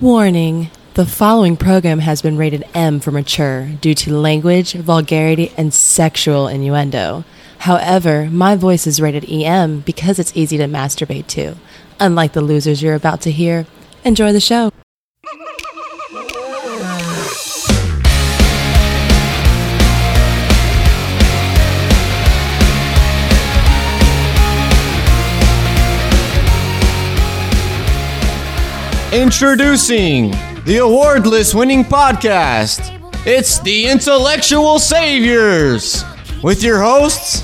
Warning the following program has been rated M for mature due to language, vulgarity, and sexual innuendo. However, my voice is rated EM because it's easy to masturbate to. Unlike the losers you're about to hear, enjoy the show. Introducing the award-list winning podcast. It's the Intellectual Saviors with your hosts,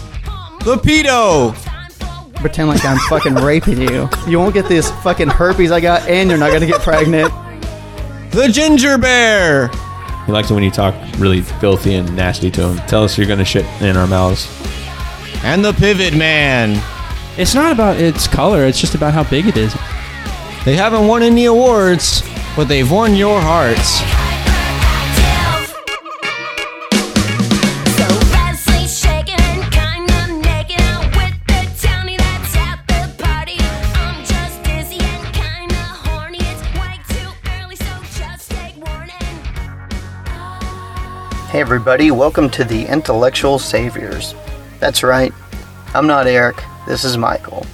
the Pedo, Pretend like I'm fucking raping you. You won't get this fucking herpes I got, and you're not gonna get pregnant. the Ginger Bear, He likes it when you talk really filthy and nasty to him. Tell us you're gonna shit in our mouths. and the Pivot Man. It's not about its color, it's just about how big it is. They haven't won any awards, but they've won your hearts. So Wesley shaking, kinda naked out with the townie that's at the party. I'm just dizzy and kinda horny. It's way too early, so just take warning. Hey everybody, welcome to the Intellectual Saviors. That's right, I'm not Eric, this is Michael.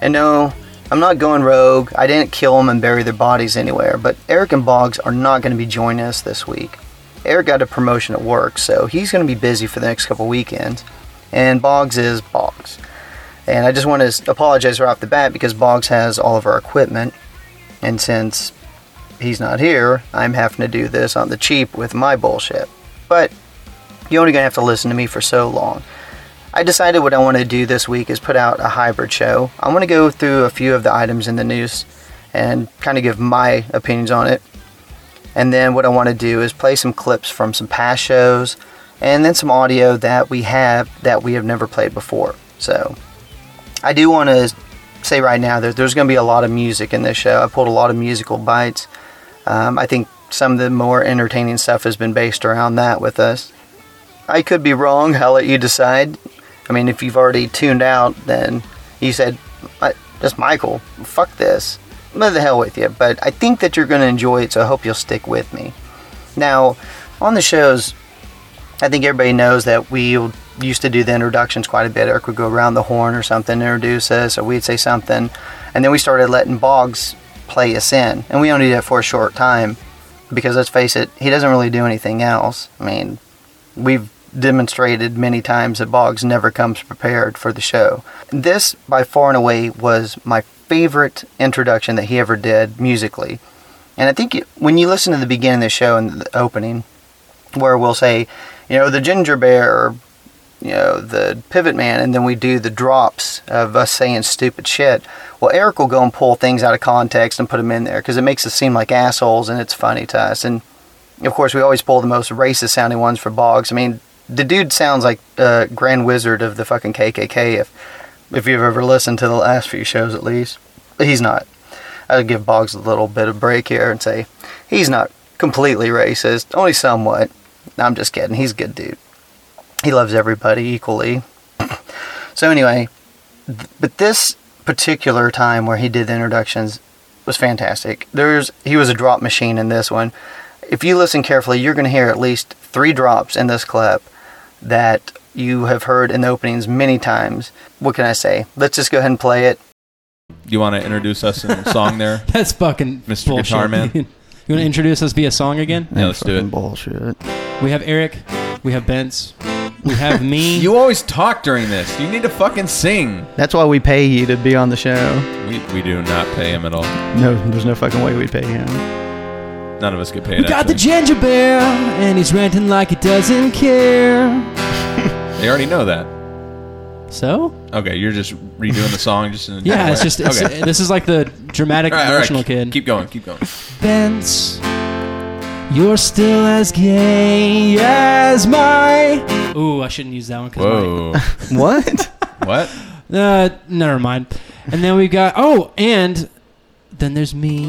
And no, I'm not going rogue, I didn't kill them and bury their bodies anywhere, but Eric and Boggs are not going to be joining us this week. Eric got a promotion at work, so he's going to be busy for the next couple weekends, and Boggs is Boggs. And I just want to apologize right off the bat because Boggs has all of our equipment, and since he's not here, I'm having to do this on the cheap with my bullshit. But you're only gonna have to listen to me for so long. I decided what I want to do this week is put out a hybrid show. I want to go through a few of the items in the news and kind of give my opinions on it. And then what I want to do is play some clips from some past shows and then some audio that we have that we have never played before. So I do want to say right now that there's going to be a lot of music in this show. I pulled a lot of musical bites. Um, I think some of the more entertaining stuff has been based around that with us. I could be wrong. I'll let you decide. I mean, if you've already tuned out, then you said, "Just Michael, fuck this." What the hell with you? But I think that you're going to enjoy it, so I hope you'll stick with me. Now, on the shows, I think everybody knows that we used to do the introductions quite a bit. Eric would go around the horn or something, introduce us, or we'd say something, and then we started letting Boggs play us in, and we only did it for a short time because let's face it, he doesn't really do anything else. I mean, we've demonstrated many times that Boggs never comes prepared for the show. This, by far and away, was my favorite introduction that he ever did musically. And I think when you listen to the beginning of the show and the opening, where we'll say, you know, the ginger bear, or, you know, the pivot man, and then we do the drops of us saying stupid shit. Well, Eric will go and pull things out of context and put them in there because it makes us seem like assholes and it's funny to us. And of course, we always pull the most racist sounding ones for Boggs. I mean, the dude sounds like the Grand Wizard of the fucking KKK if if you've ever listened to the last few shows at least. But he's not. I'll give Boggs a little bit of break here and say he's not completely racist, only somewhat. I'm just kidding. He's a good dude. He loves everybody equally. so anyway, th- but this particular time where he did the introductions was fantastic. There's he was a drop machine in this one. If you listen carefully, you're going to hear at least three drops in this clip that you have heard in the openings many times. What can I say? Let's just go ahead and play it. You want to introduce us in a song there? That's fucking Mr. bullshit. Guitar Man. you want to introduce us via song again? Yeah, let's do it. Bullshit. We have Eric, we have Bence, we have me. You always talk during this. You need to fucking sing. That's why we pay you to be on the show. We, we do not pay him at all. No, there's no fucking way we'd pay him. None of us get paid. we got the ginger bear, and he's ranting like he doesn't care. They already know that. So? Okay, you're just redoing the song just in a Yeah, it's just, it's, okay. this is like the dramatic, All right, all right, emotional kid. Keep going, keep going. Bence, you're still as gay as my. Ooh, I shouldn't use that one because Whoa. What? what? Uh, never mind. And then we got oh, and then there's me.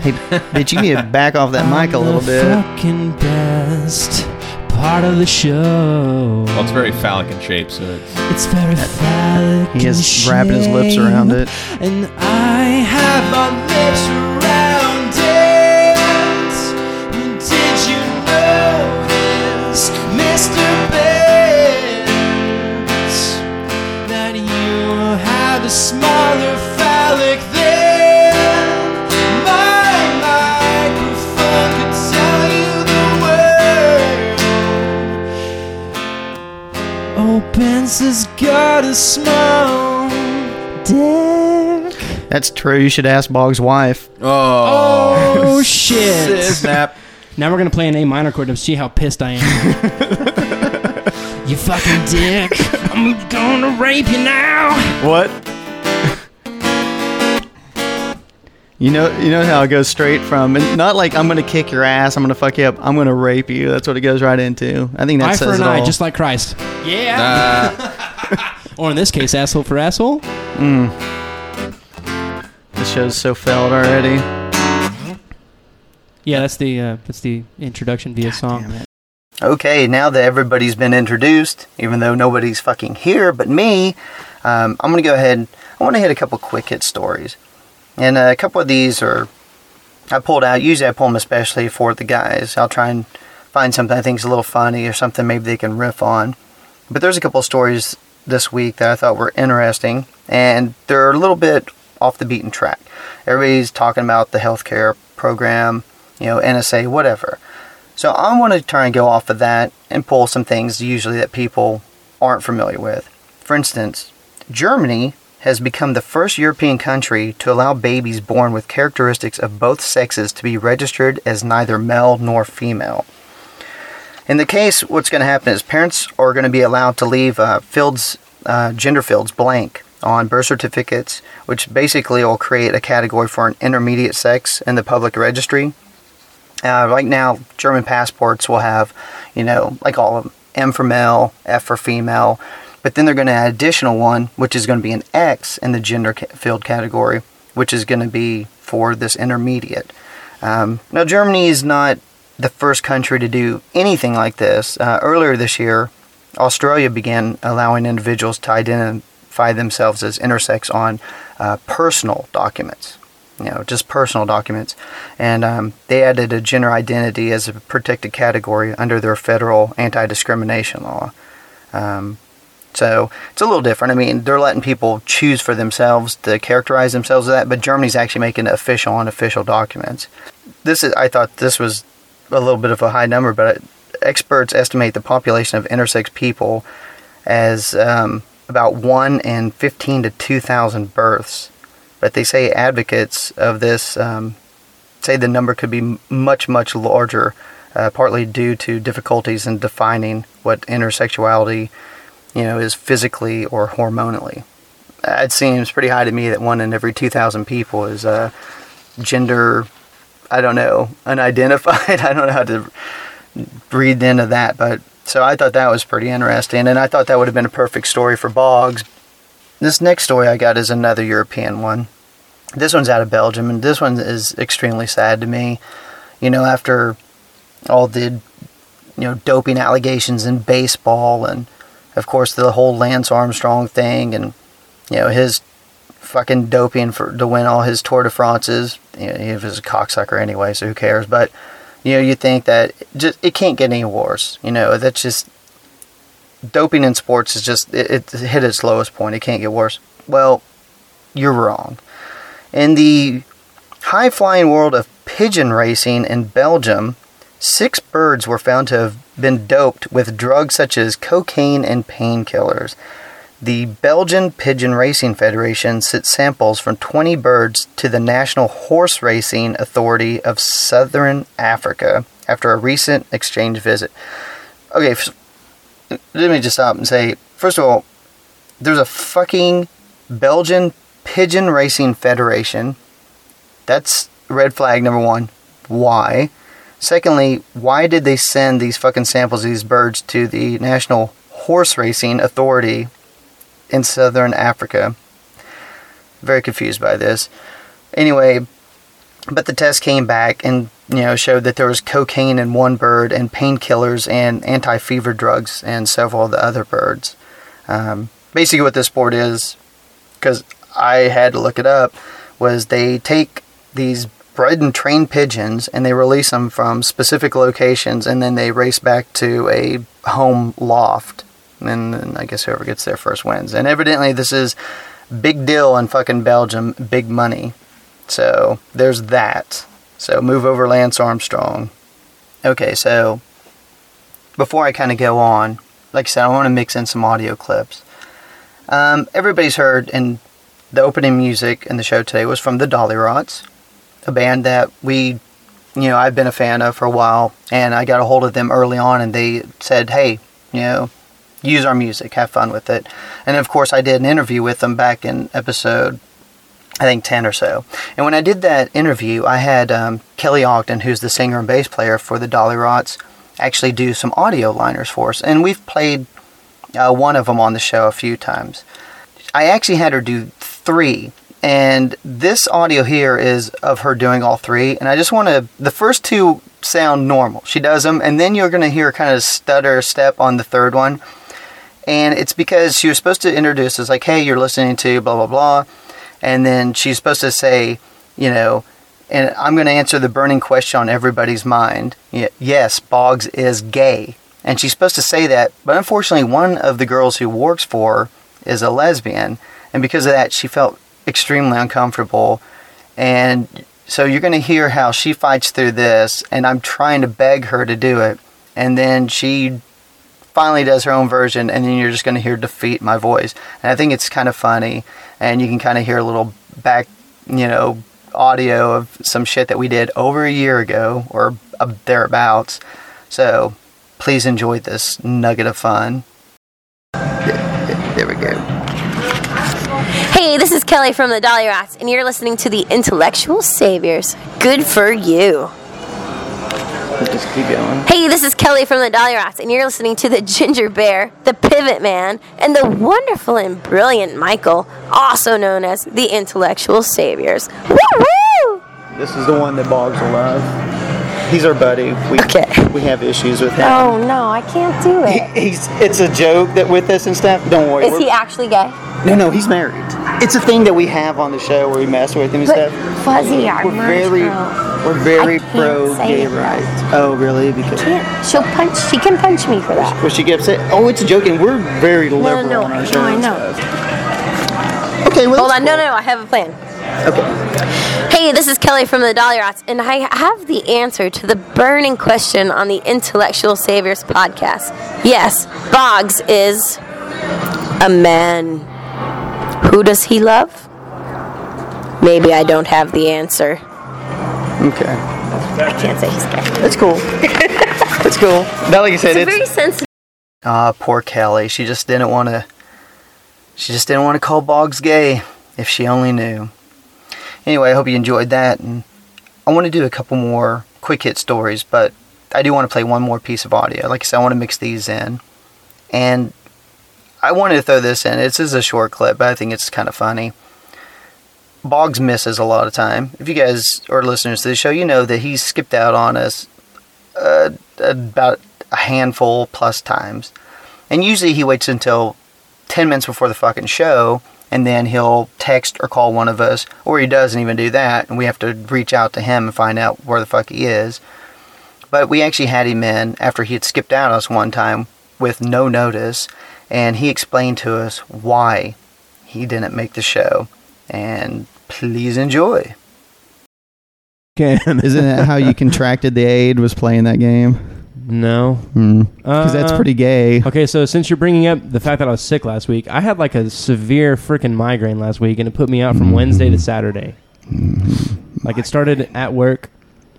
Hey, bitch, you need to back off that mic a little bit. Fucking best part of the show. Well, it's very phallic in shape, so it's. It's very phallic. He is wrapping his lips around it. And I have my lips around it. Did you notice, Mr. Benz, that you have a smaller got a small dick. That's true. You should ask Boggs' wife. Oh, Oh shit! snap. Now we're gonna play an A minor chord to see how pissed I am. you fucking dick! I'm gonna rape you now. What? You know, you know how it goes straight from and not like I'm gonna kick your ass, I'm gonna fuck you up, I'm gonna rape you. That's what it goes right into. I think that Eye says for an it eye, all. just like Christ. Yeah. or in this case, asshole for asshole. this show's so failed already. Yeah, that's the uh, that's the introduction via song. Okay, now that everybody's been introduced, even though nobody's fucking here but me, um, I'm gonna go ahead. I want to hit a couple quick hit stories, and uh, a couple of these are I pulled out. Usually, I pull them especially for the guys. I'll try and find something I think's a little funny or something maybe they can riff on. But there's a couple of stories this week that I thought were interesting, and they're a little bit off the beaten track. Everybody's talking about the healthcare program, you know, NSA, whatever. So I want to try and go off of that and pull some things usually that people aren't familiar with. For instance, Germany has become the first European country to allow babies born with characteristics of both sexes to be registered as neither male nor female. In the case, what's going to happen is parents are going to be allowed to leave uh, fields, uh, gender fields blank on birth certificates, which basically will create a category for an intermediate sex in the public registry. Uh, right now, German passports will have, you know, like all of them, M for male, F for female, but then they're going to add additional one, which is going to be an X in the gender field category, which is going to be for this intermediate. Um, now, Germany is not the first country to do anything like this. Uh, earlier this year, Australia began allowing individuals to identify themselves as intersex on uh, personal documents. You know, just personal documents. And um, they added a gender identity as a protected category under their federal anti discrimination law. Um, so it's a little different. I mean, they're letting people choose for themselves to characterize themselves as that, but Germany's actually making official on official documents. This is, I thought this was a little bit of a high number, but experts estimate the population of intersex people as um, about 1 in 15 to 2,000 births. But they say advocates of this um, say the number could be much, much larger, uh, partly due to difficulties in defining what intersexuality you know, is physically or hormonally. It seems pretty high to me that one in every 2,000 people is uh, gender, I don't know, unidentified. I don't know how to read into that, but so I thought that was pretty interesting, and I thought that would have been a perfect story for Boggs. This next story I got is another European one. This one's out of Belgium, and this one is extremely sad to me. You know, after all the you know doping allegations in baseball and of course the whole Lance Armstrong thing and you know his fucking doping for to win all his Tour de France's. You know, he was a cocksucker anyway, so who cares? But you know, you think that just it can't get any worse. You know, that's just doping in sports is just it, it hit its lowest point. It can't get worse. Well, you're wrong. In the high flying world of pigeon racing in Belgium, six birds were found to have been doped with drugs such as cocaine and painkillers. The Belgian Pigeon Racing Federation sent samples from 20 birds to the National Horse Racing Authority of Southern Africa after a recent exchange visit. Okay, let me just stop and say first of all, there's a fucking Belgian Pigeon Racing Federation. That's red flag number one. Why? Secondly, why did they send these fucking samples of these birds to the National Horse Racing Authority in southern Africa? Very confused by this. Anyway, but the test came back and you know showed that there was cocaine in one bird and painkillers and anti-fever drugs in several of the other birds. Um, basically, what this board is, because I had to look it up, was they take these bred and trained pigeons and they release them from specific locations and then they race back to a home loft. And then I guess whoever gets there first wins. And evidently, this is big deal in fucking Belgium, big money. So there's that. So move over Lance Armstrong. Okay, so before I kind of go on, like I said, I want to mix in some audio clips. Um, everybody's heard, and the opening music in the show today was from the Dollyrots, a band that we, you know, I've been a fan of for a while, and I got a hold of them early on, and they said, "Hey, you know, use our music, have fun with it." And of course, I did an interview with them back in episode I think 10 or so. And when I did that interview, I had um, Kelly Ogden, who's the singer and bass player for the Dollyrots, actually do some audio liners for us. And we've played uh, one of them on the show a few times. I actually had her do three. And this audio here is of her doing all three. And I just want to, the first two sound normal. She does them, and then you're going to hear kind of stutter step on the third one. And it's because she was supposed to introduce us, like, hey, you're listening to blah, blah, blah and then she's supposed to say, you know, and I'm going to answer the burning question on everybody's mind. Yes, Boggs is gay. And she's supposed to say that, but unfortunately, one of the girls who works for her is a lesbian. And because of that, she felt extremely uncomfortable. And so you're going to hear how she fights through this, and I'm trying to beg her to do it. And then she finally does her own version, and then you're just going to hear defeat my voice. And I think it's kind of funny, and you can kind of hear a little back, you know, audio of some shit that we did over a year ago or thereabouts. So please enjoy this nugget of fun. Go. Hey, this is Kelly from the Dollyrots, and you're listening to the Intellectual Saviors. Good for you. Just keep going. Hey, this is Kelly from the Dollyrots, and you're listening to the Ginger Bear, the Pivot Man, and the wonderful and brilliant Michael, also known as the Intellectual Saviors. Woo woo! This is the one that will love. He's our buddy. We, Okay. We have issues with him. Oh no, I can't do it. He's, it's a joke that with us and stuff. Don't worry. Is he actually gay? No, no, he's married. It's a thing that we have on the show where we mess with him and But stuff. Fuzzy, We're very, girl. we're very pro gay it, rights. Oh, really? Because Can't. She'll punch. She can punch me for that. will she get upset? Oh, it's a joke, and we're very No, liberal no, on I our show. I know. stuff. Okay, well, Hold on, no, cool. no, no, I have a plan. Okay. Hey, this is Kelly from the Dollyrots, and I have the answer to the burning question on the Intellectual Saviors podcast. Yes, Boggs is a man. Who does he love? Maybe I don't have the answer. Okay. I can't say he's gay. That's cool. That's cool. Now, like I said, It's it's very sensitive. Ah, poor Kelly. She just didn't want to. She just didn't want to call Boggs gay. If she only knew. Anyway, I hope you enjoyed that, and I want to do a couple more quick hit stories, but I do want to play one more piece of audio. Like I said, I want to mix these in, and I wanted to throw this in. This is a short clip, but I think it's kind of funny. Boggs misses a lot of time. If you guys are listeners to the show, you know that he's skipped out on us uh, about a handful plus times. And usually he waits until 10 minutes before the fucking show and then he'll text or call one of us, or he doesn't even do that, and we have to reach out to him and find out where the fuck he is. But we actually had him in after he had skipped out on us one time with no notice, and he explained to us why he didn't make the show. And please enjoy. Can. Isn't that how you contracted the aid? Was playing that game? No. Because that's Uh, pretty gay. Okay, so since you're bringing up the fact that I was sick last week, I had like a severe freaking migraine last week, and it put me out from Wednesday to Saturday. Like it started at work.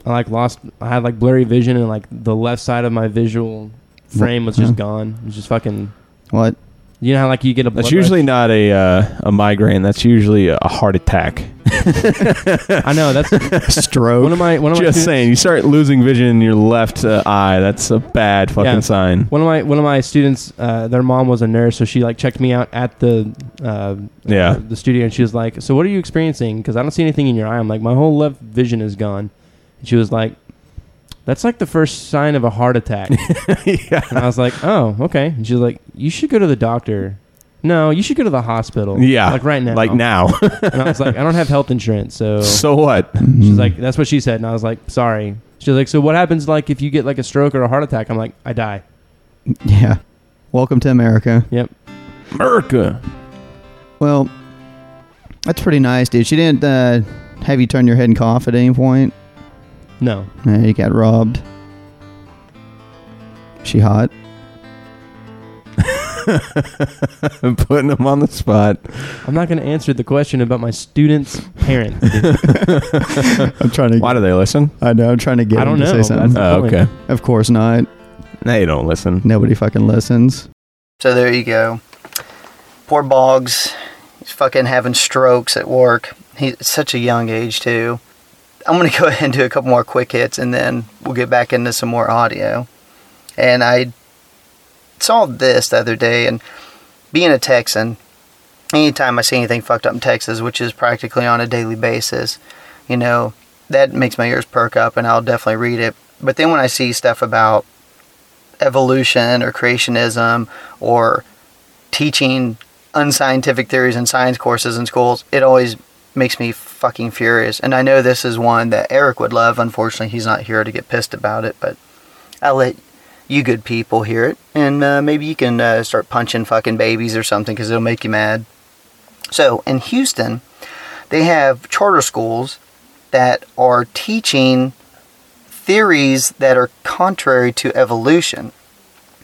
I like lost. I had like blurry vision, and like the left side of my visual frame was just gone. It was just fucking. What? You know how like you get a. That's blood usually rush? not a uh, a migraine. That's usually a heart attack. I know that's Stroke. one of my one of my Just students- saying, you start losing vision in your left uh, eye. That's a bad fucking Yeah. sign. One of my one of my students, uh, their mom was a nurse, so she like checked me out at the uh, Yeah. the studio, and she was like, "So what are you experiencing? Because I don't see anything in your eye." I'm like, "My whole left vision is gone." And she was like, "That's like the first sign of a heart attack." yeah. and I was like, "Oh, okay." And she was like, "You should go to the doctor." No, you should go to the hospital. Yeah. like right now. Like now. And I was like, "I don't have health insurance, so." so what? She's like, "That's what she said," and I was like, "Sorry." She's like, "So what happens like if you get like a stroke or a heart attack?" I'm like, "I die." Yeah. Welcome to America. Yep. America. Well, that's pretty nice, dude. She didn't uh, have you turn your head and cough at any point. No. Yeah, you got robbed. She hot. I'm putting him on the spot. I'm not going to answer the question about my student's parent. I'm trying to. Why do they listen? I know. I'm trying to get I don't to know. say something. That's- Oh, okay. Of course not. They don't listen. Nobody fucking listens. So there you go. Poor Boggs. He's fucking having strokes at work. He's at such a young age, too. I'm going to go ahead and do a couple more quick hits and then we'll get back into some more audio. And I saw this the other day, and being a Texan, anytime I see anything fucked up in Texas, which is practically on a daily basis, you know, that makes my ears perk up and I'll definitely read it. But then when I see stuff about evolution or creationism or teaching unscientific theories in science courses in schools, it always makes me fucking furious. And I know this is one that Eric would love. Unfortunately, he's not here to get pissed about it, but I'll let you good people hear it. And uh, maybe you can uh, start punching fucking babies or something because it'll make you mad. So, in Houston, they have charter schools that are teaching theories that are contrary to evolution.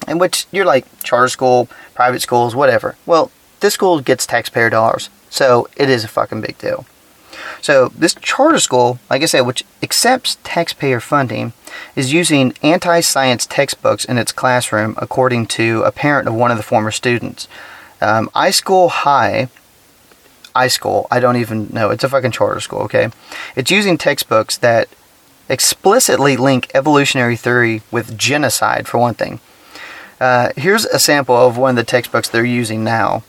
In which you're like, charter school, private schools, whatever. Well, this school gets taxpayer dollars, so it is a fucking big deal. So, this charter school, like I said, which accepts taxpayer funding, is using anti science textbooks in its classroom, according to a parent of one of the former students. Um, iSchool High iSchool. I don't even know. It's a fucking charter school, okay? It's using textbooks that explicitly link evolutionary theory with genocide, for one thing. Uh, here's a sample of one of the textbooks they're using now.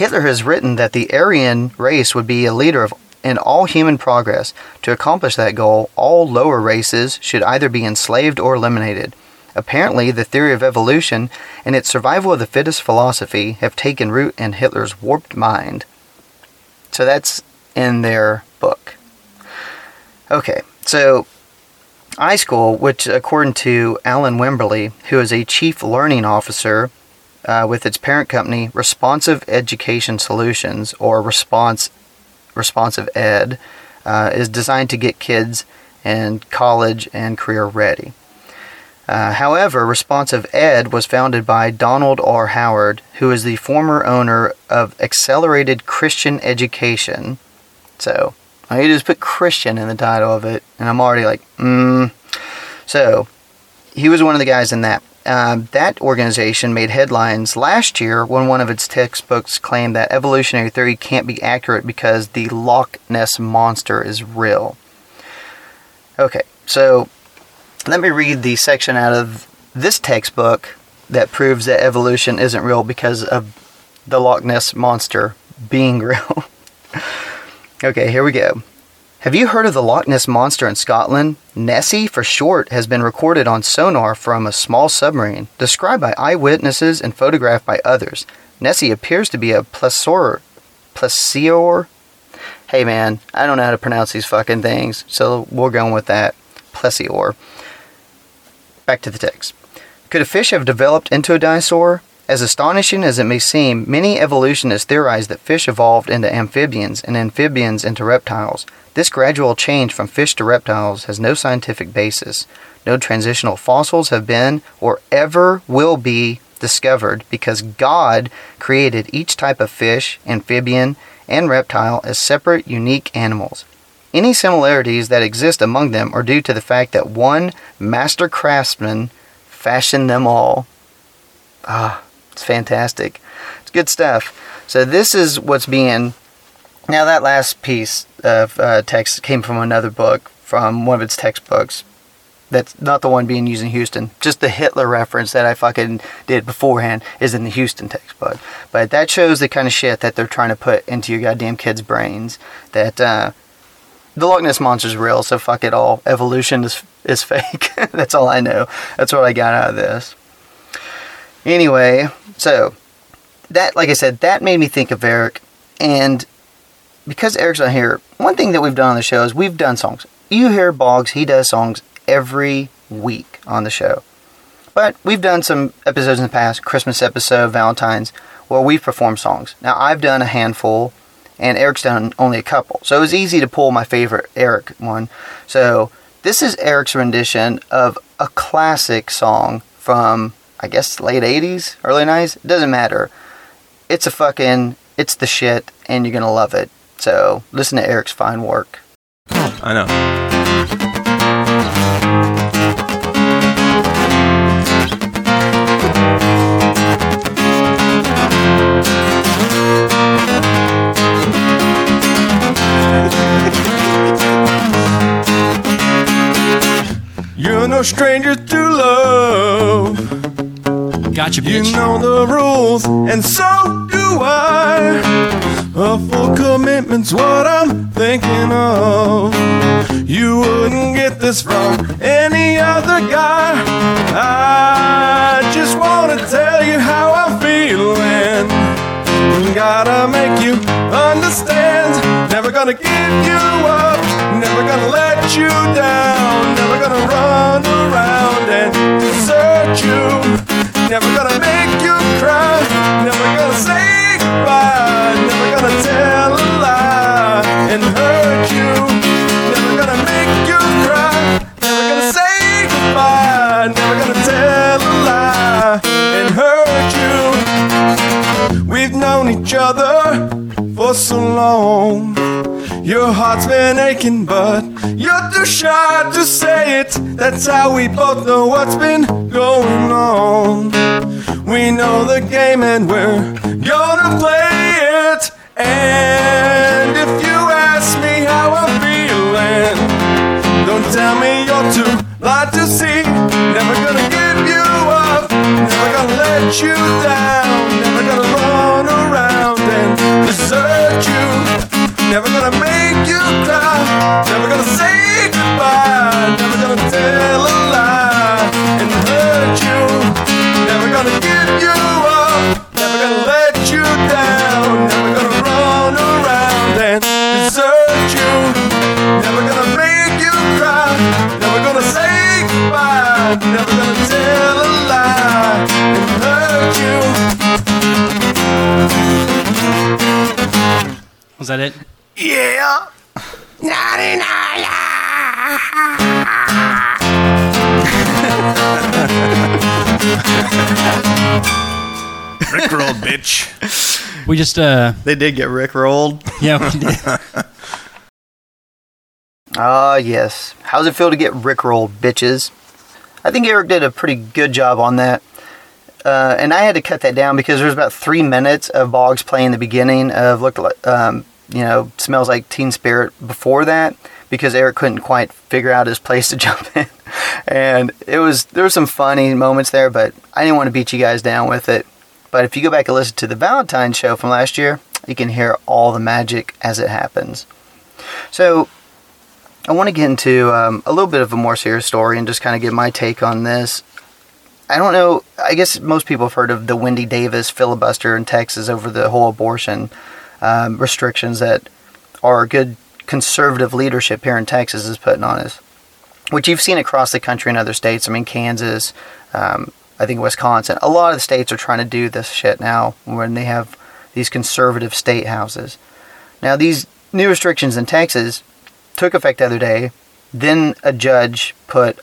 Hitler has written that the Aryan race would be a leader of in all human progress. To accomplish that goal, all lower races should either be enslaved or eliminated. Apparently, the theory of evolution and its survival of the fittest philosophy have taken root in Hitler's warped mind. So that's in their book. Okay, so iSchool, which according to Alan Wimberly, who is a chief learning officer uh, with its parent company, Responsive Education Solutions, or Response Responsive Ed, uh, is designed to get kids and college and career ready. Uh, however, Responsive Ed was founded by Donald R. Howard, who is the former owner of Accelerated Christian Education. So, I just put Christian in the title of it, and I'm already like, mm. So, he was one of the guys in that. Um, that organization made headlines last year when one of its textbooks claimed that evolutionary theory can't be accurate because the Loch Ness monster is real. Okay, so let me read the section out of this textbook that proves that evolution isn't real because of the Loch Ness monster being real. okay, here we go. Have you heard of the Loch Ness monster in Scotland? Nessie, for short, has been recorded on sonar from a small submarine, described by eyewitnesses and photographed by others. Nessie appears to be a plesiosaur. Plesiosaur? Hey man, I don't know how to pronounce these fucking things, so we're going with that. Plesiosaur. Back to the text. Could a fish have developed into a dinosaur? As astonishing as it may seem, many evolutionists theorize that fish evolved into amphibians and amphibians into reptiles. This gradual change from fish to reptiles has no scientific basis. No transitional fossils have been or ever will be discovered because God created each type of fish, amphibian, and reptile as separate, unique animals. Any similarities that exist among them are due to the fact that one master craftsman fashioned them all. Ah, it's fantastic. It's good stuff. So this is what's being. Now that last piece of uh, text came from another book, from one of its textbooks. That's not the one being used in Houston. Just the Hitler reference that I fucking did beforehand is in the Houston textbook. But that shows the kind of shit that they're trying to put into your goddamn kids' brains. That uh, the Loch Ness monster's real, so fuck it all. Evolution is is fake. That's all I know. That's what I got out of this. Anyway, so that, like I said, that made me think of Eric, and because Eric's not here, one thing that we've done on the show is we've done songs. You hear Boggs, he does songs every week on the show. But we've done some episodes in the past, Christmas episode, Valentine's, where we've performed songs. Now I've done a handful, and Eric's done only a couple. So it was easy to pull my favorite Eric one. So this is Eric's rendition of a classic song from I guess late 80s, early 90s. It doesn't matter. It's a fucking, it's the shit, and you're gonna love it. So listen to Eric's fine work. I know. You're no stranger to love. Gotcha, You know the rules, and so do I. A full commitment's what I'm thinking of. You wouldn't get this from any other guy. I just wanna tell you how I'm feeling. Gotta make you understand. Never gonna give you up. Never gonna let you down. Never gonna run around and desert you. Never gonna make you cry. Never gonna say goodbye. Your heart's been aching, but you're too shy to say it. That's how we both know what's been going on. We know the game and we're gonna play it. And if you ask me how I'm feeling, don't tell me you're too light to see. Never gonna give you up, never gonna let you down, never gonna run around and desert you. Never gonna make you cry, never gonna say goodbye, never gonna tell a lie and hurt you. Never gonna give you up, never gonna let you down, never gonna run around and desert you. Never gonna make you cry, never gonna say goodbye, never gonna tell a lie and hurt you. Was that it? Yeah. Rickrolled, bitch. We just uh They did get rickrolled. yeah we did. Ah, yes. How's it feel to get rickrolled, bitches? I think Eric did a pretty good job on that. Uh, and I had to cut that down because there was about three minutes of Boggs playing the beginning of look like, um, you know, smells like Teen Spirit before that because Eric couldn't quite figure out his place to jump in, and it was there were some funny moments there, but I didn't want to beat you guys down with it. But if you go back and listen to the Valentine show from last year, you can hear all the magic as it happens. So I want to get into um, a little bit of a more serious story and just kind of give my take on this. I don't know. I guess most people have heard of the Wendy Davis filibuster in Texas over the whole abortion um, restrictions that our good conservative leadership here in Texas is putting on us, which you've seen across the country in other states. I mean, Kansas, um, I think Wisconsin. A lot of the states are trying to do this shit now when they have these conservative state houses. Now, these new restrictions in Texas took effect the other day. Then a judge put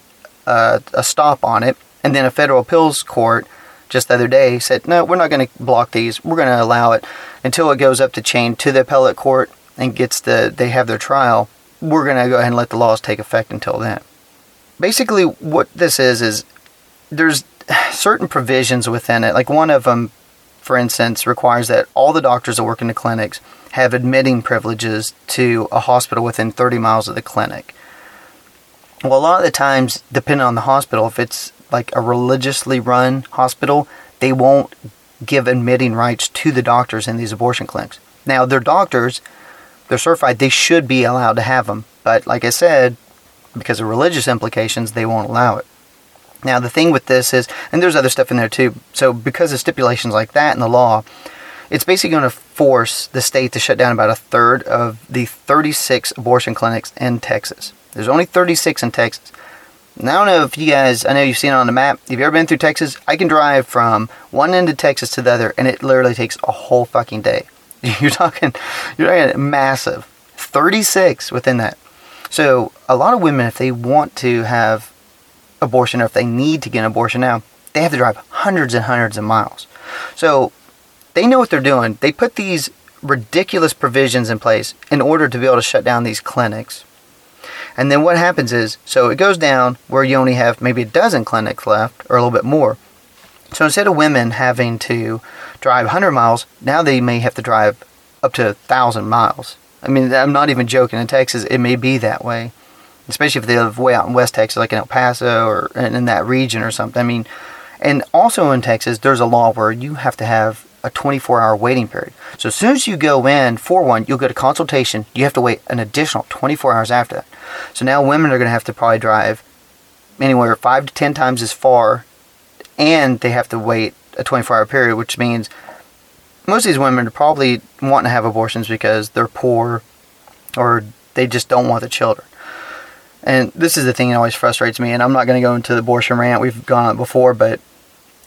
uh, a stop on it, and then a federal appeals court just the other day said, "No, we're not going to block these. We're going to allow it until it goes up the chain to the appellate court and gets the they have their trial. We're going to go ahead and let the laws take effect until then." Basically, what this is is there's certain provisions within it. Like one of them, for instance, requires that all the doctors that work in the clinics have admitting privileges to a hospital within 30 miles of the clinic. Well, a lot of the times, depending on the hospital, if it's like a religiously run hospital, they won't give admitting rights to the doctors in these abortion clinics. Now, they're doctors, they're certified, they should be allowed to have them. But like I said, because of religious implications, they won't allow it. Now, the thing with this is, and there's other stuff in there too. So, because of stipulations like that in the law, it's basically going to force the state to shut down about a third of the 36 abortion clinics in Texas. There's only 36 in Texas. Now, I don't know if you guys, I know you've seen it on the map. Have you've ever been through Texas? I can drive from one end of Texas to the other, and it literally takes a whole fucking day. You're talking, you're talking massive. 36 within that. So, a lot of women, if they want to have abortion or if they need to get an abortion now, they have to drive hundreds and hundreds of miles. So they know what they're doing. They put these ridiculous provisions in place in order to be able to shut down these clinics. And then what happens is, so it goes down where you only have maybe a dozen clinics left or a little bit more. So instead of women having to drive 100 miles, now they may have to drive up to 1,000 miles. I mean, I'm not even joking. In Texas, it may be that way, especially if they live way out in West Texas, like in El Paso or in that region or something. I mean, and also in Texas, there's a law where you have to have a 24 hour waiting period. So as soon as you go in for one, you'll get a consultation. You have to wait an additional 24 hours after that. So now women are going to have to probably drive anywhere five to 10 times as far, and they have to wait a 24 hour period, which means most of these women are probably wanting to have abortions because they're poor or they just don't want the children. And this is the thing that always frustrates me, and I'm not going to go into the abortion rant. We've gone on it before, but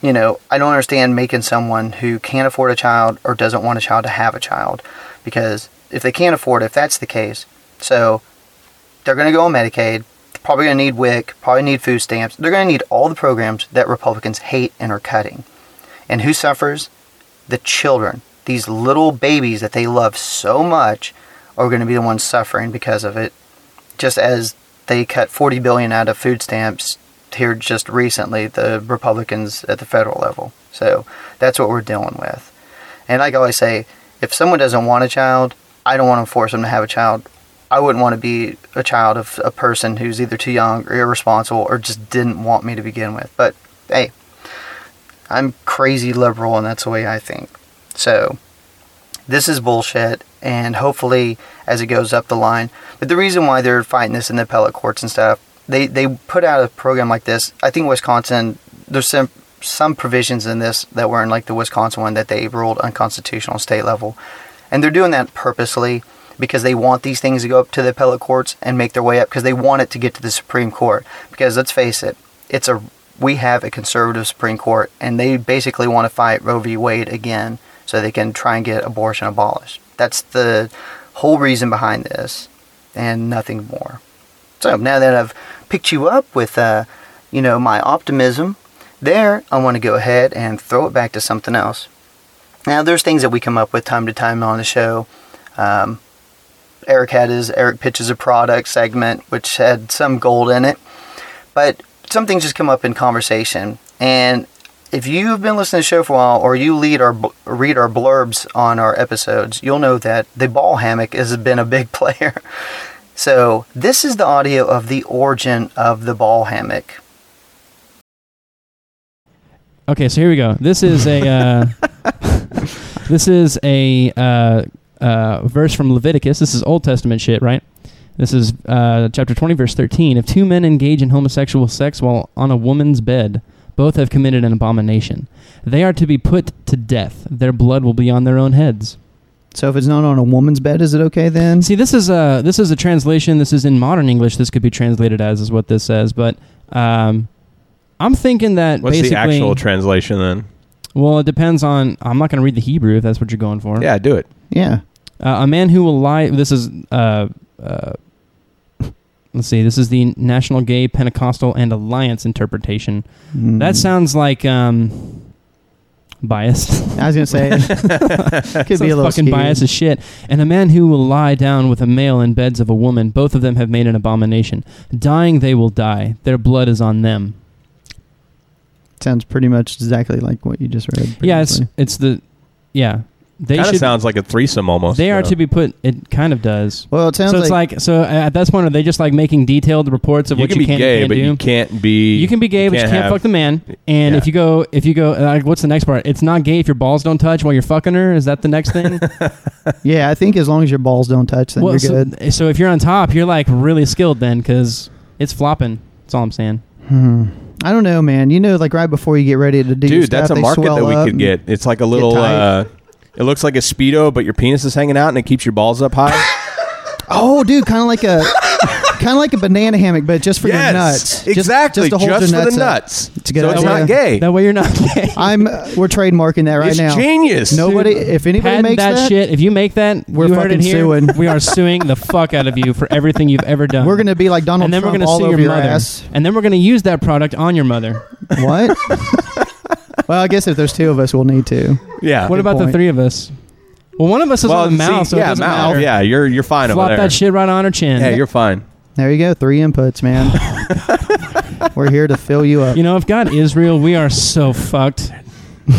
you know, I don't understand making someone who can't afford a child or doesn't want a child to have a child because if they can't afford it, if that's the case, so they're going to go on Medicaid, probably going to need WIC, probably need food stamps. They're going to need all the programs that Republicans hate and are cutting. And who suffers? The children. These little babies that they love so much are going to be the ones suffering because of it. Just as they cut 40 billion out of food stamps here just recently, the Republicans at the federal level. So that's what we're dealing with. And like I always say, if someone doesn't want a child, I don't want to force them to have a child. I wouldn't want to be a child of a person who's either too young or irresponsible or just didn't want me to begin with. But hey, I'm crazy liberal and that's the way I think. So this is bullshit and hopefully as it goes up the line. But the reason why they're fighting this in the appellate courts and stuff, they they put out a program like this. I think Wisconsin there's some some provisions in this that were in like the Wisconsin one that they ruled unconstitutional on state level. And they're doing that purposely because they want these things to go up to the appellate courts and make their way up because they want it to get to the Supreme Court. Because let's face it, it's a we have a conservative Supreme Court and they basically want to fight Roe v. Wade again so they can try and get abortion abolished. That's the whole reason behind this and nothing more. So now that I've picked you up with uh, you know, my optimism, there I want to go ahead and throw it back to something else. Now there's things that we come up with time to time on the show. Um, Eric had his Eric pitches a product segment, which had some gold in it, but some things just come up in conversation. And if you've been listening to the show for a while, or you lead our read our blurbs on our episodes, you'll know that the ball hammock has been a big player. So this is the audio of the origin of the ball hammock. Okay, so here we go. This is a uh, this is a uh, uh, verse from Leviticus. This is Old Testament shit, right? This is uh, chapter 20, verse 13. If two men engage in homosexual sex while on a woman's bed, both have committed an abomination. They are to be put to death. Their blood will be on their own heads. So if it's not on a woman's bed, is it okay then? See, this is a this is a translation. This is in modern English. This could be translated as is what this says, but um, I'm thinking that What's basically. the actual translation then? well, it depends on. I'm not going to read the Hebrew if that's what you're going for. Yeah, do it. Yeah. Uh, a man who will lie. This is. Uh, uh, let's see. This is the National Gay Pentecostal and Alliance interpretation. Mm. That sounds like um, biased. I was gonna say could be a little fucking skewed. biased as shit. And a man who will lie down with a male in beds of a woman, both of them have made an abomination. Dying, they will die. Their blood is on them. Sounds pretty much exactly like what you just read. Yeah, it's it's the yeah. They Kind of should. sounds like a threesome almost. they are to be put. It kind of does. well, it sounds so it's like, like, so at that point are they just like making detailed reports of You what can you be can gay, and but can't do? you can't be. You can be gay, but you can't have- fuck the man. And Yeah. if you go, if you go, uh, what's the next part? It's not gay if your balls don't touch while you're fucking her. Is that the next thing? yeah, I think as long as your balls don't touch, then well, you're so, good. so if you're on top, you're like really skilled then, because it's flopping. That's all I'm saying. Hmm. I don't know, man. You know, like right before you get ready to do Dude, stuff, that's a they market that we up could and- get. It's like a little. tight. Uh, it looks like a speedo, but your penis is hanging out, and it keeps your balls up high. Oh, dude, kind of like a kind of like a banana hammock, but just for yes, your nuts. Just- exactly. just, Just, to hold your for nuts the up. nuts. It's a good so it's idea. not gay. That way you're not gay. I'm. Uh, we're trademarking that right it's now. genius. Nobody. If anybody Patent makes that, that, shit. If you make that, We're you heard it fucking here. suing. We are suing the fuck out of you for everything you've ever done. we're gonna be like Donald and then Trump we're gonna all sue over your your mother. ass. And then we're gonna use that product on your mother. What? Well, I guess if there's two of us, we'll need to. Yeah. What Good about the point. three of us? Well, one of us is well, on the mouth, see, so it yeah, doesn't mouth. matter. Yeah, you're you're fine Flop over there. that shit right on her chin. Yeah, you're fine. There you go. Three inputs, man. We're here to fill you up. You know, if God is real, we are so fucked.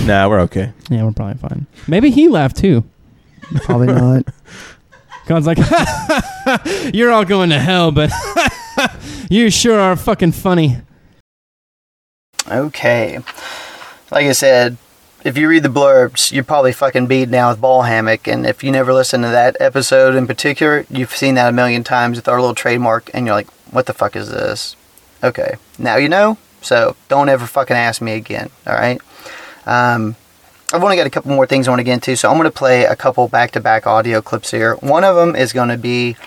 nah, we're okay. Yeah, we're probably fine. Maybe he laughed too. Probably not. God's like, you're all going to hell, but you sure are fucking funny. Okay. Like I said, if you read the blurbs, you're probably fucking beat now with ball hammock. And if you never listened to that episode in particular, you've seen that a million times with our little trademark, and you're like, what the fuck is this? Okay. Now you know, so don't ever fucking ask me again, alright? Um, I've only got a couple more things I want to get into, so I'm going to play a couple back to back audio clips here. One of them is going to be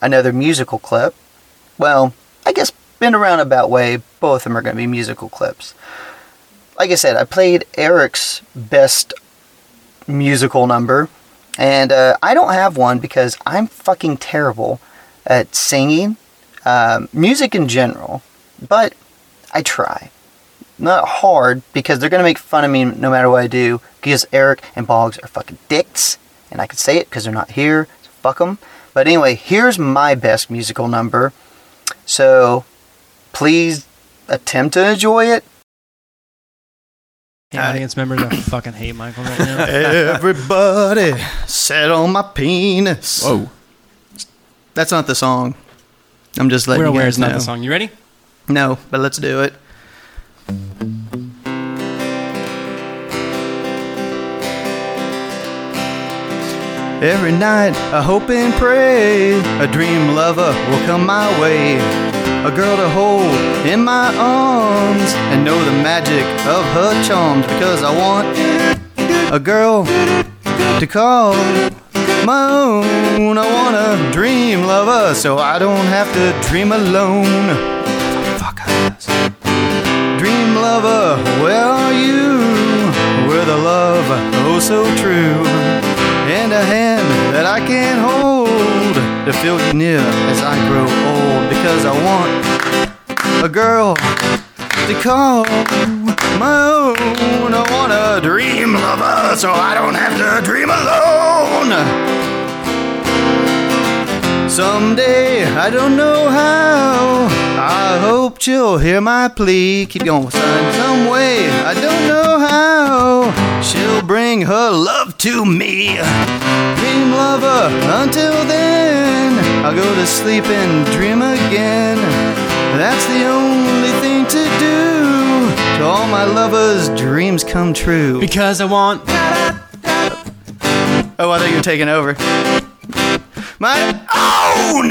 another musical clip. Well, I guess in a roundabout way, both of them are going to be musical clips. Like I said, I played Eric's best musical number, and uh, I don't have one because I'm fucking terrible at singing, um, music in general, but I try. Not hard because they're to make fun of me no matter what I do because Eric and Boggs are fucking dicks, and I can say it because they're not here, so fuck them. But anyway, here's my best musical number. So please attempt to enjoy it. Hey, audience members, I fucking hate Michael right now. Everybody, set on my penis. Whoa. That's not the song. I'm just letting We're you aware guys it's not the song. You ready? No, but let's do it. Every night I hope and pray a dream lover will come my way. A girl to hold in my arms and know the magic of her charms because I want a girl to call my own. I want a dream lover so I don't have to dream alone. Fuck us. Dream lover, where are you? Where the love, oh so true. And a hand that I can hold to feel you near as I grow old. Because I want a girl to call my own. I want a dream lover so I don't have to dream alone. Someday, I don't know how. I hope she'll hear my plea. Keep going, son. Some way, I don't know how. She'll bring her love to me. Dream lover, until then, I'll go to sleep and dream again. That's the only thing to do. To all my lovers' dreams come true. Because I want. Oh, I thought you were taking over. My own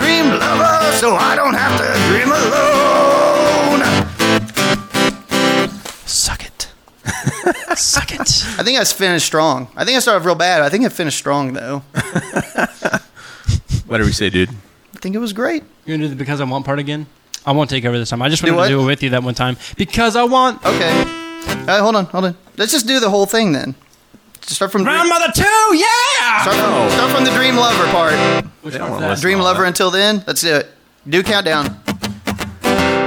dream lover, so I don't have to dream alone. Suck it. Suck it. I think I finished strong. I think I started real bad. I think I finished strong though. What did we say, dude? I think it was great. You're gonna do the because I want part again? I won't take over this time. I just Do wanted to do it with you that one time because I want. Okay. Uh, hold on, hold on. Let's just do the whole thing then. Start from Grandmother two, yeah. Start from, start from the dream lover part. Which one's wanna that? listen. Dream lover that. until then. Let's do it. Do countdown.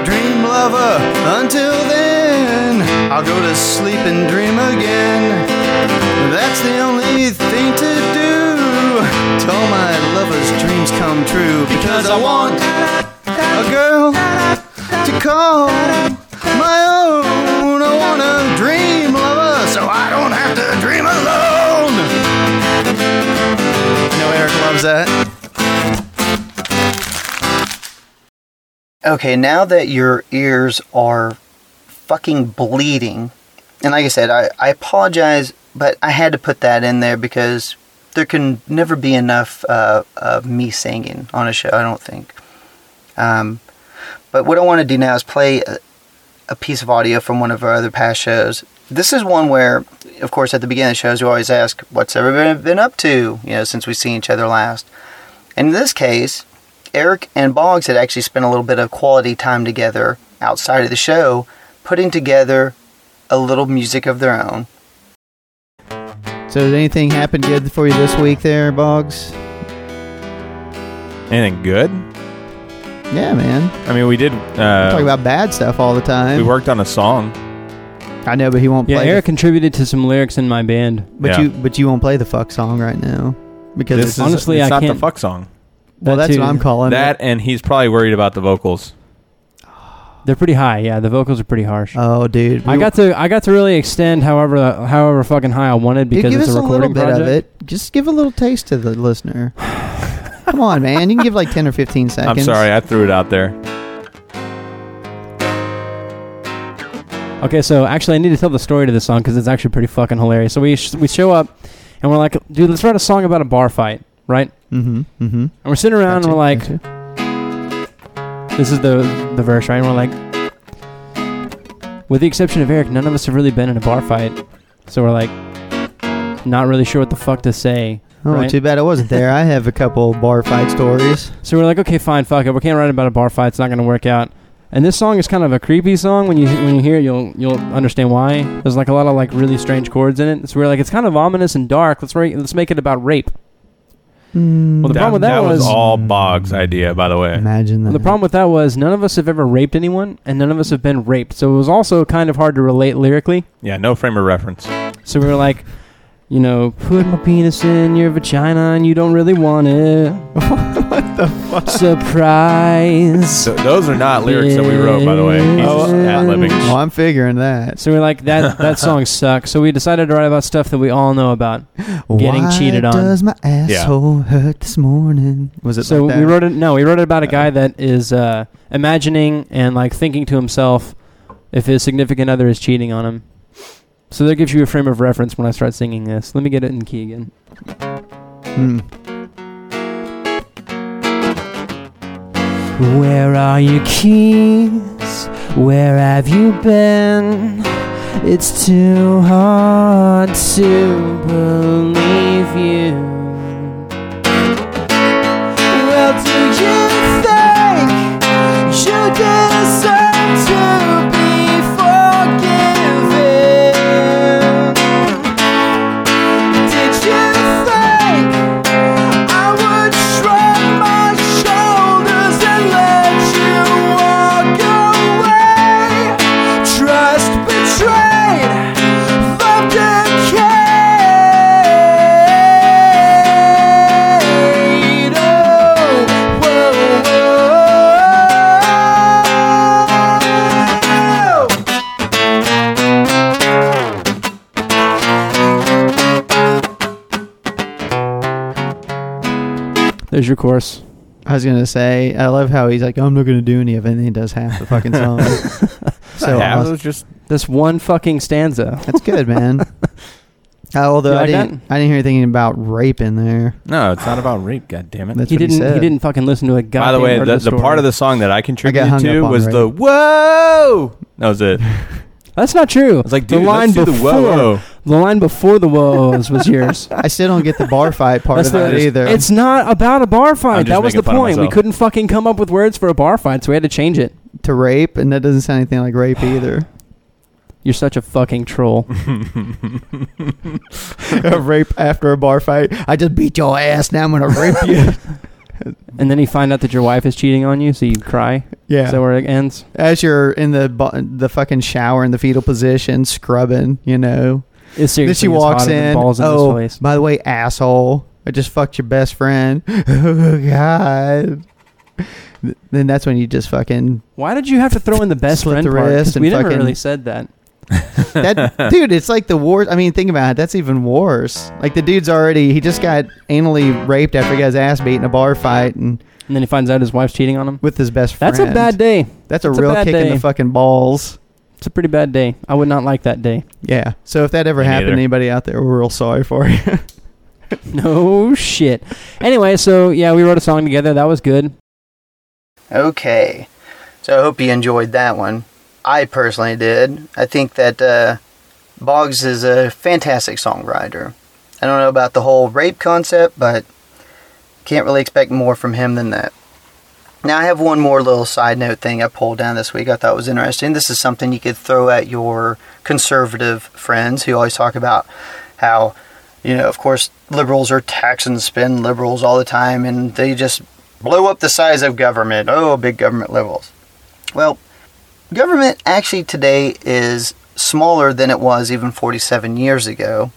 Dream lover until then. I'll go to sleep and dream again. That's the only thing to do. Till my lover's dreams come true. Because I want a girl to call my own. I want a dream lover so I don't have loves that. Okay, now that your ears are fucking bleeding, and like I said, I, I apologize, but I had to put that in there because there can never be enough uh, of me singing on a show, I don't think. Um, but what I want to do now is play a, a piece of audio from one of our other past shows. This is one where, of course, at the beginning of the shows, we always ask, What's everybody been up to, you know, since we've seen each other last? And in this case, Eric and Boggs had actually spent a little bit of quality time together outside of the show, putting together a little music of their own. So did anything happen good for you this week there, Boggs? Anything good? Yeah, man. I mean, we did. We Uh, talk about bad stuff all the time. we worked on a song. I know, but he won't Yeah, play. Eric the, contributed to some lyrics in my band. but Yeah. you but you won't play the fuck song right now because This it's, is, honestly, it's I not the can't- fuck song. well, that that's too. what I'm calling That it. and he's probably worried about the vocals. They're pretty high. Yeah, the vocals are pretty harsh. Oh, dude, I got to I got to really extend however however fucking high I wanted Dude, because give it's us a a little recording bit project. of it. Just give a little taste to the listener. Come on, man. You can give like ten or fifteen seconds. I'm sorry, I threw it out there. Okay, so actually, I need to tell the story to this song because it's actually pretty fucking hilarious. So we sh- we show up and we're like, dude, let's write a song about a bar fight, right? Mm-hmm. Mm-hmm. And we're sitting around and we're like, this is the the verse, right? And we're like, with the exception of Eric, none of us have really been in a bar fight, so we're like, not really sure what the fuck to say. Oh, right? too bad I wasn't there. I have a couple bar fight stories. So we're like, okay, fine, fuck it. We can't write about a bar fight. It's not gonna work out. And this song is kind of a creepy song. When you when you hear it, you'll you'll understand why. There's like a lot of like really strange chords in it. So we're like, it's kind of ominous and dark. Let's write, let's make it about rape. Mm, Well, the problem with that, was, was, all Boggs' idea, by the way. imagine that. the problem with that was none of us have ever raped anyone, and none of us have been raped. So it was also kind of hard to relate lyrically. Yeah, no frame of reference. So we were like, you know, put my penis in your vagina and you don't really want it. what the fuck? Surprise. So those are not lyrics that we wrote, by the way. He's Oh, just ad-libbing. Well, I'm figuring that. So we're like that. That song sucks. So we decided to write about stuff that we all know about. Getting Why cheated on. Does my asshole hurt this morning? Was it So like that? we wrote it. No, we wrote it about a guy that is uh, imagining and like thinking to himself if his significant other is cheating on him. So that gives you a frame of reference when I start singing this. Let me get it in key again. Hmm. Where are your keys? Where have you been? It's too hard to believe you. Well, do you think you deserve your course. I was gonna say, I love how he's like, I'm not gonna do any of it, and he does half the fucking song. so yeah, it awesome. was just This one fucking stanza. that's good, man. Uh, although You I like didn't, I didn't hear anything about rape in there. no. It's not about rape. God damn it. That's he what didn't. He, said. didn't fucking listen to a goddamn By the way, word the, the the, part of the song that I contributed hung to up on was rape. the whoa. That was it. That's not true. I was like, the dude, line let's do the before whoa, whoa. The line before the whoas was yours. I still don't get the bar fight part That's of that the- either. It's not about a bar fight. Just That was the fun of point. We myself. couldn't fucking come up with words for a bar fight, so we had to change it. to rape, and that doesn't sound anything like rape either. You're such a fucking troll. a rape after a bar fight. I just beat your ass. Now I'm gonna rape you. and then you find out that your wife is cheating on you, so you cry. yeah. Is that where it ends? As you're in the bu- the fucking shower in the fetal position, scrubbing, you know. It's Then she walks in. Balls in oh, by the way, asshole! I just fucked your best friend. Oh God. Then that's when you just fucking Why did you have to throw in the best friend the part? wrist and we never really said that. that dude. It's like the war. I mean, think about it. That's even worse. Like the dude's already. He just got anally raped after he got his ass beat in a bar fight and And then he finds out his wife's cheating on him. with his best friend. That's a bad day. That's a That's real bad kick in the fucking balls. It's a pretty bad day. I would not like that day. Yeah. So if that ever Me happened neither. to anybody out there, we're real sorry for you. No shit. Anyway, so yeah, we wrote a song together. That was good. Okay. So I hope you enjoyed that one. I personally did. I think that uh, Boggs is a fantastic songwriter. I don't know about the whole rape concept, but can't really expect more from him than that. Now, I have one more little side note thing I pulled down this week I thought was interesting. This is something you could throw at your conservative friends who always talk about how, you know, of course, liberals are tax and spend liberals all the time and they just blow up the size of government. Oh, big government liberals. Well, government actually today is smaller than it was even 47 years ago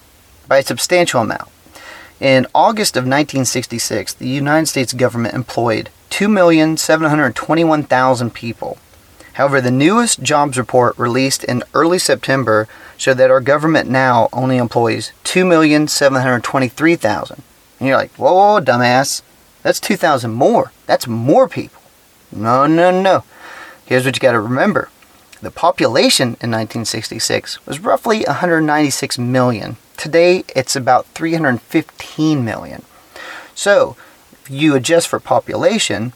by a substantial amount. In August of 1966, the United States government employed 2,721,000 people. However, the newest jobs report released in early September showed that our government now only employs 2,723,000. And you're like, whoa, whoa, dumbass. That's 2,000 more. That's more people. No, no, no. Here's what you got to remember. The population in 1966 was roughly 196 million. Today, it's about 315 million. So, if you adjust for population,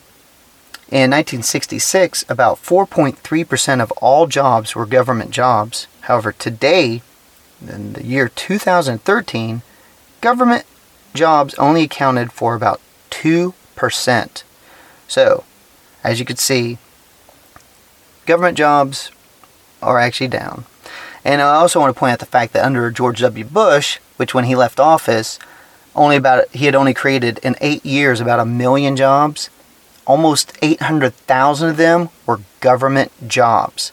in 1966, about 4.3% of all jobs were government jobs. However, today, in the year 2013, government jobs only accounted for about 2%. So, as you can see, government jobs are actually down. And I also want to point out the fact that under George W. Bush, which when he left office, only about he had only created in eight years about a million jobs. Almost 800,000 of them were government jobs.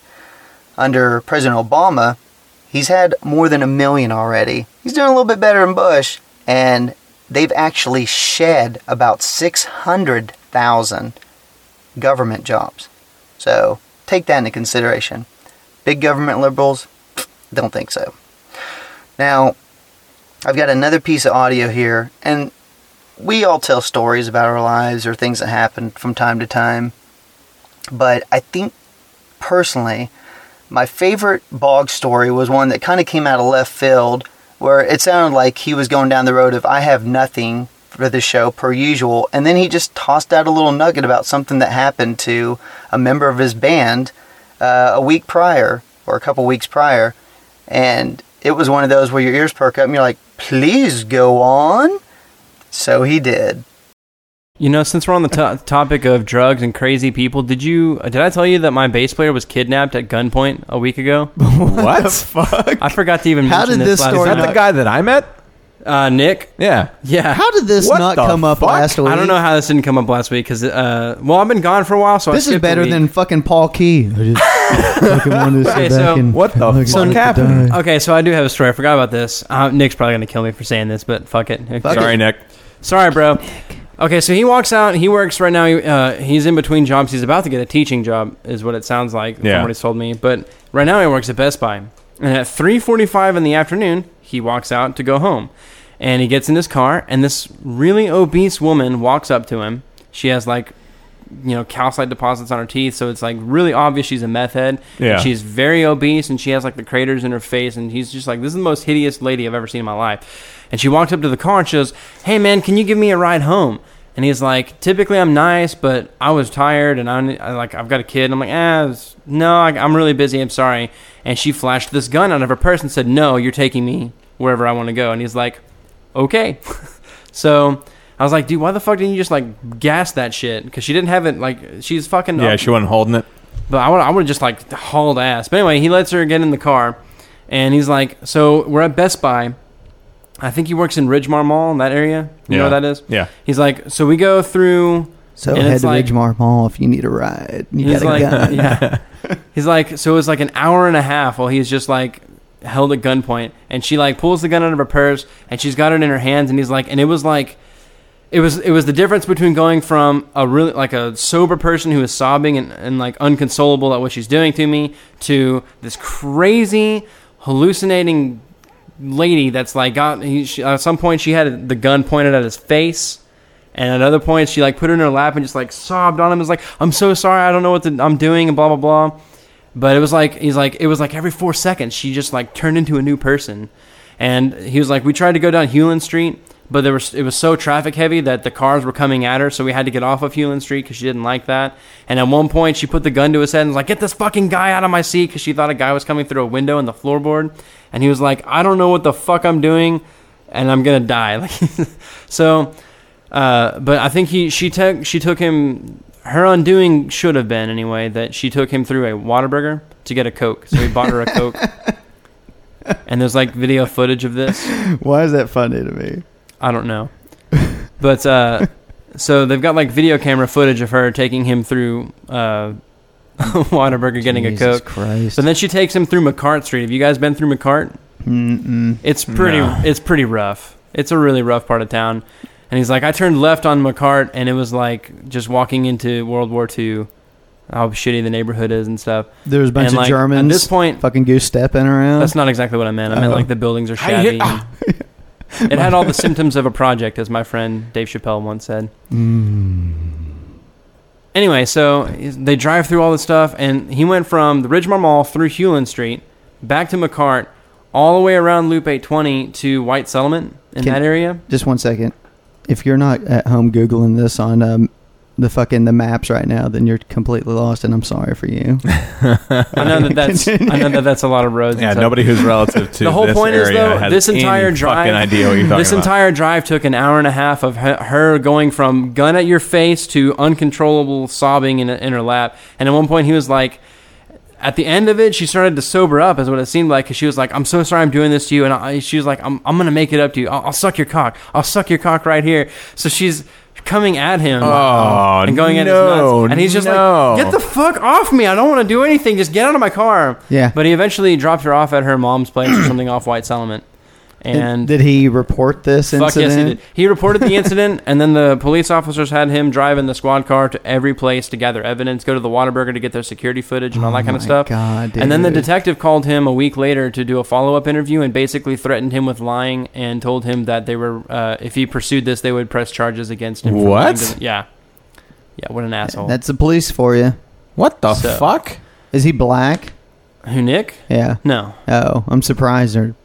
Under President Obama, he's had more than a million already. He's doing a little bit better than Bush, and they've actually shed about 600,000 government jobs. So take that into consideration. Big government liberals, don't think so. Now, I've got another piece of audio here, and we all tell stories about our lives or things that happen from time to time. But I think personally, my favorite Boggs story was one that kind of came out of left field, where it sounded like he was going down the road of I have nothing for the show per usual, and then he just tossed out a little nugget about something that happened to a member of his band uh, a week prior or a couple weeks prior, and it was one of those where your ears perk up and you're like, "Please go on." So he did. You know, since we're on the to- topic of drugs and crazy people, did you did I tell you that my bass player was kidnapped at gunpoint a week ago? What? the fuck? I forgot to even How mention did this this last story Is that night. the guy that I met? Uh, Nick. Yeah. Yeah. How did this What not the come up fuck? last week? I don't know how this didn't come up last week because, uh, well, I've been gone for a while, so I This is skipped a better week. than fucking Paul Key. I just fucking wanted to sit Okay, back so- and What the fucking fuck let it happened? die. Okay, so I do have a story. I forgot about this. Uh, Nick's probably gonna kill me for saying this, but fuck it. Fuck Sorry, it. Nick. Sorry, bro. Okay, so he walks out. He works right now. He, uh, he's in between jobs. He's about to get a teaching job, is what it sounds like Yeah. from what he's told me. But right now he works at Best Buy, and at 3:45 in the afternoon, he walks out to go home, and he gets in his car, and this really obese woman walks up to him. She has like, you know, calcite deposits on her teeth, so it's like really obvious she's a meth head. Yeah. She's very obese, and she has like the craters in her face, and he's just like, this is the most hideous lady I've ever seen in my life. And she walks up to the car and she goes, "Hey man, can you give me a ride home?" And he's like, "Typically I'm nice, but I was tired, and I, I like I've got a kid." And I'm like, "Ah, it's- no, I, I'm really busy. I'm sorry." And she flashed this gun out of her purse and said, "No, you're taking me wherever I want to go." And he's like, "Okay." so I was like, "Dude, why the fuck didn't you just like gas that shit?" Because she didn't have it. Like she's fucking Yeah, up- she wasn't holding it. but I would I would have just like hauled ass. But anyway, he lets her get in the car, and he's like, "So we're at Best Buy. I think he works in Ridgemar Mall in that area. You know Yeah. what that is? Yeah. He's like, so we go through. So and head it's to like- Ridgemar Mall if you need a ride. You He's got a like, gun. yeah. He's like, so it was like an hour and a half while he's just like held at gunpoint, and she like pulls the gun out of her purse, and she's got it in her hands, and he's like, and it was like. It was it was the difference between going from a really like a sober person who is sobbing and, and like unconsolable at what she's doing to me to this crazy hallucinating lady that's like got he, she, at some point she had the gun pointed at his face and at other points she like put it in her lap and just like sobbed on him was like i'm so sorry i don't know what the, i'm doing and blah blah blah but it was like he's like it was like every four seconds she just like turned into a new person. And he was like we tried to go down Hulen street but there was it was so traffic heavy that the cars were coming at her so we had to get off of Hulen street because she didn't like that. And at one point she put the gun to his head and was like get this fucking guy out of my seat because she thought a guy was coming through a window in the floorboard. And he was like i don't know what the fuck i'm doing and i'm gonna die. Like so uh, but I think he she took she took him her undoing should have been anyway that she took him through a Whataburger to get a Coke. So he bought her a Coke. and there's like video footage of this. Why is that funny to me? I don't know. But uh, so they've got like video camera footage of her taking him through uh, Whataburger getting a Coke. Christ. But then she takes him through McCart Street. Have you guys been through McCart? Mm-mm. It's pretty. No. It's pretty rough. It's a really rough part of town. And he's like, I turned left on McCart, and it was like just walking into World War II. How shitty the neighborhood is and stuff. There's a bunch And, of like, Germans. At this point, fucking goose stepping around. that's not exactly what I meant. I meant Oh. like the buildings are shabby. hit- it had all the symptoms of a project, as my friend Dave Chappelle once said. Mm. Anyway, so they drive through all this stuff, and he went from the Ridgemar Mall through Hulen Street, back to McCart, all the way around Loop 820 to White Settlement in Can- that area. Just one second. If you're not at home googling this on um, the fucking the maps right now, then you're completely lost, and I'm sorry for you. I know that that's I know that that's a lot of roads. Yeah, nobody who's relative to the whole this point is though this entire drive fucking idea what you're talking this about. entire drive took an hour and a half of her, her going from gun at your face to uncontrollable sobbing in, in her lap and at one point he was like at the end of it she started to sober up is what it seemed like because she was like i'm so sorry i'm doing this to you and I, she was like i'm, I'm gonna make it up to you I'll, I'll suck your cock i'll suck your cock right here so she's coming at him Oh, and going at his nuts and he's just no. like get the fuck off me i don't want to do anything just get out of my car Yeah. but he eventually dropped her off at her mom's place or something off White Settlement. And did he report this fuck incident? yes, he did. He reported the incident, and then the police officers had him drive in the squad car to every place to gather evidence, go to the Whataburger to get their security footage and all that kind of Oh stuff. God, and then the detective called him a week later to do a follow up interview and basically threatened him with lying and told him that they were, uh, if he pursued this, they would press charges against him. for What? lying to- yeah. Yeah, what an asshole. That's the police for you. What the So- fuck? Is he black? Who, Nick? Yeah. No. Oh, I'm surprised. Or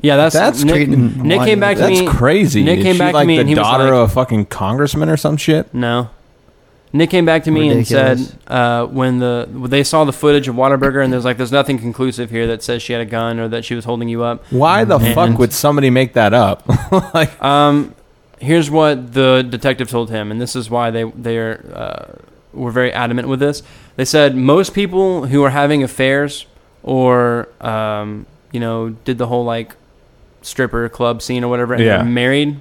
Yeah, that's, That's Nick, treating Nick came back to That's me. crazy. Nick Is came she back like to me the and he was daughter like, of a fucking congressman or some shit. No. Nick came back to me Ridiculous. and said uh, when the when they saw the footage of Whataburger and there's like there's nothing conclusive here that says she had a gun or that she was holding you up. Why the And- fuck would somebody make that up? like, Um, here's what the detective told him, and this is why they they are uh, were very adamant with this. They said most people who are having affairs or um, you know did the whole like stripper club scene or whatever, and Yeah. they're married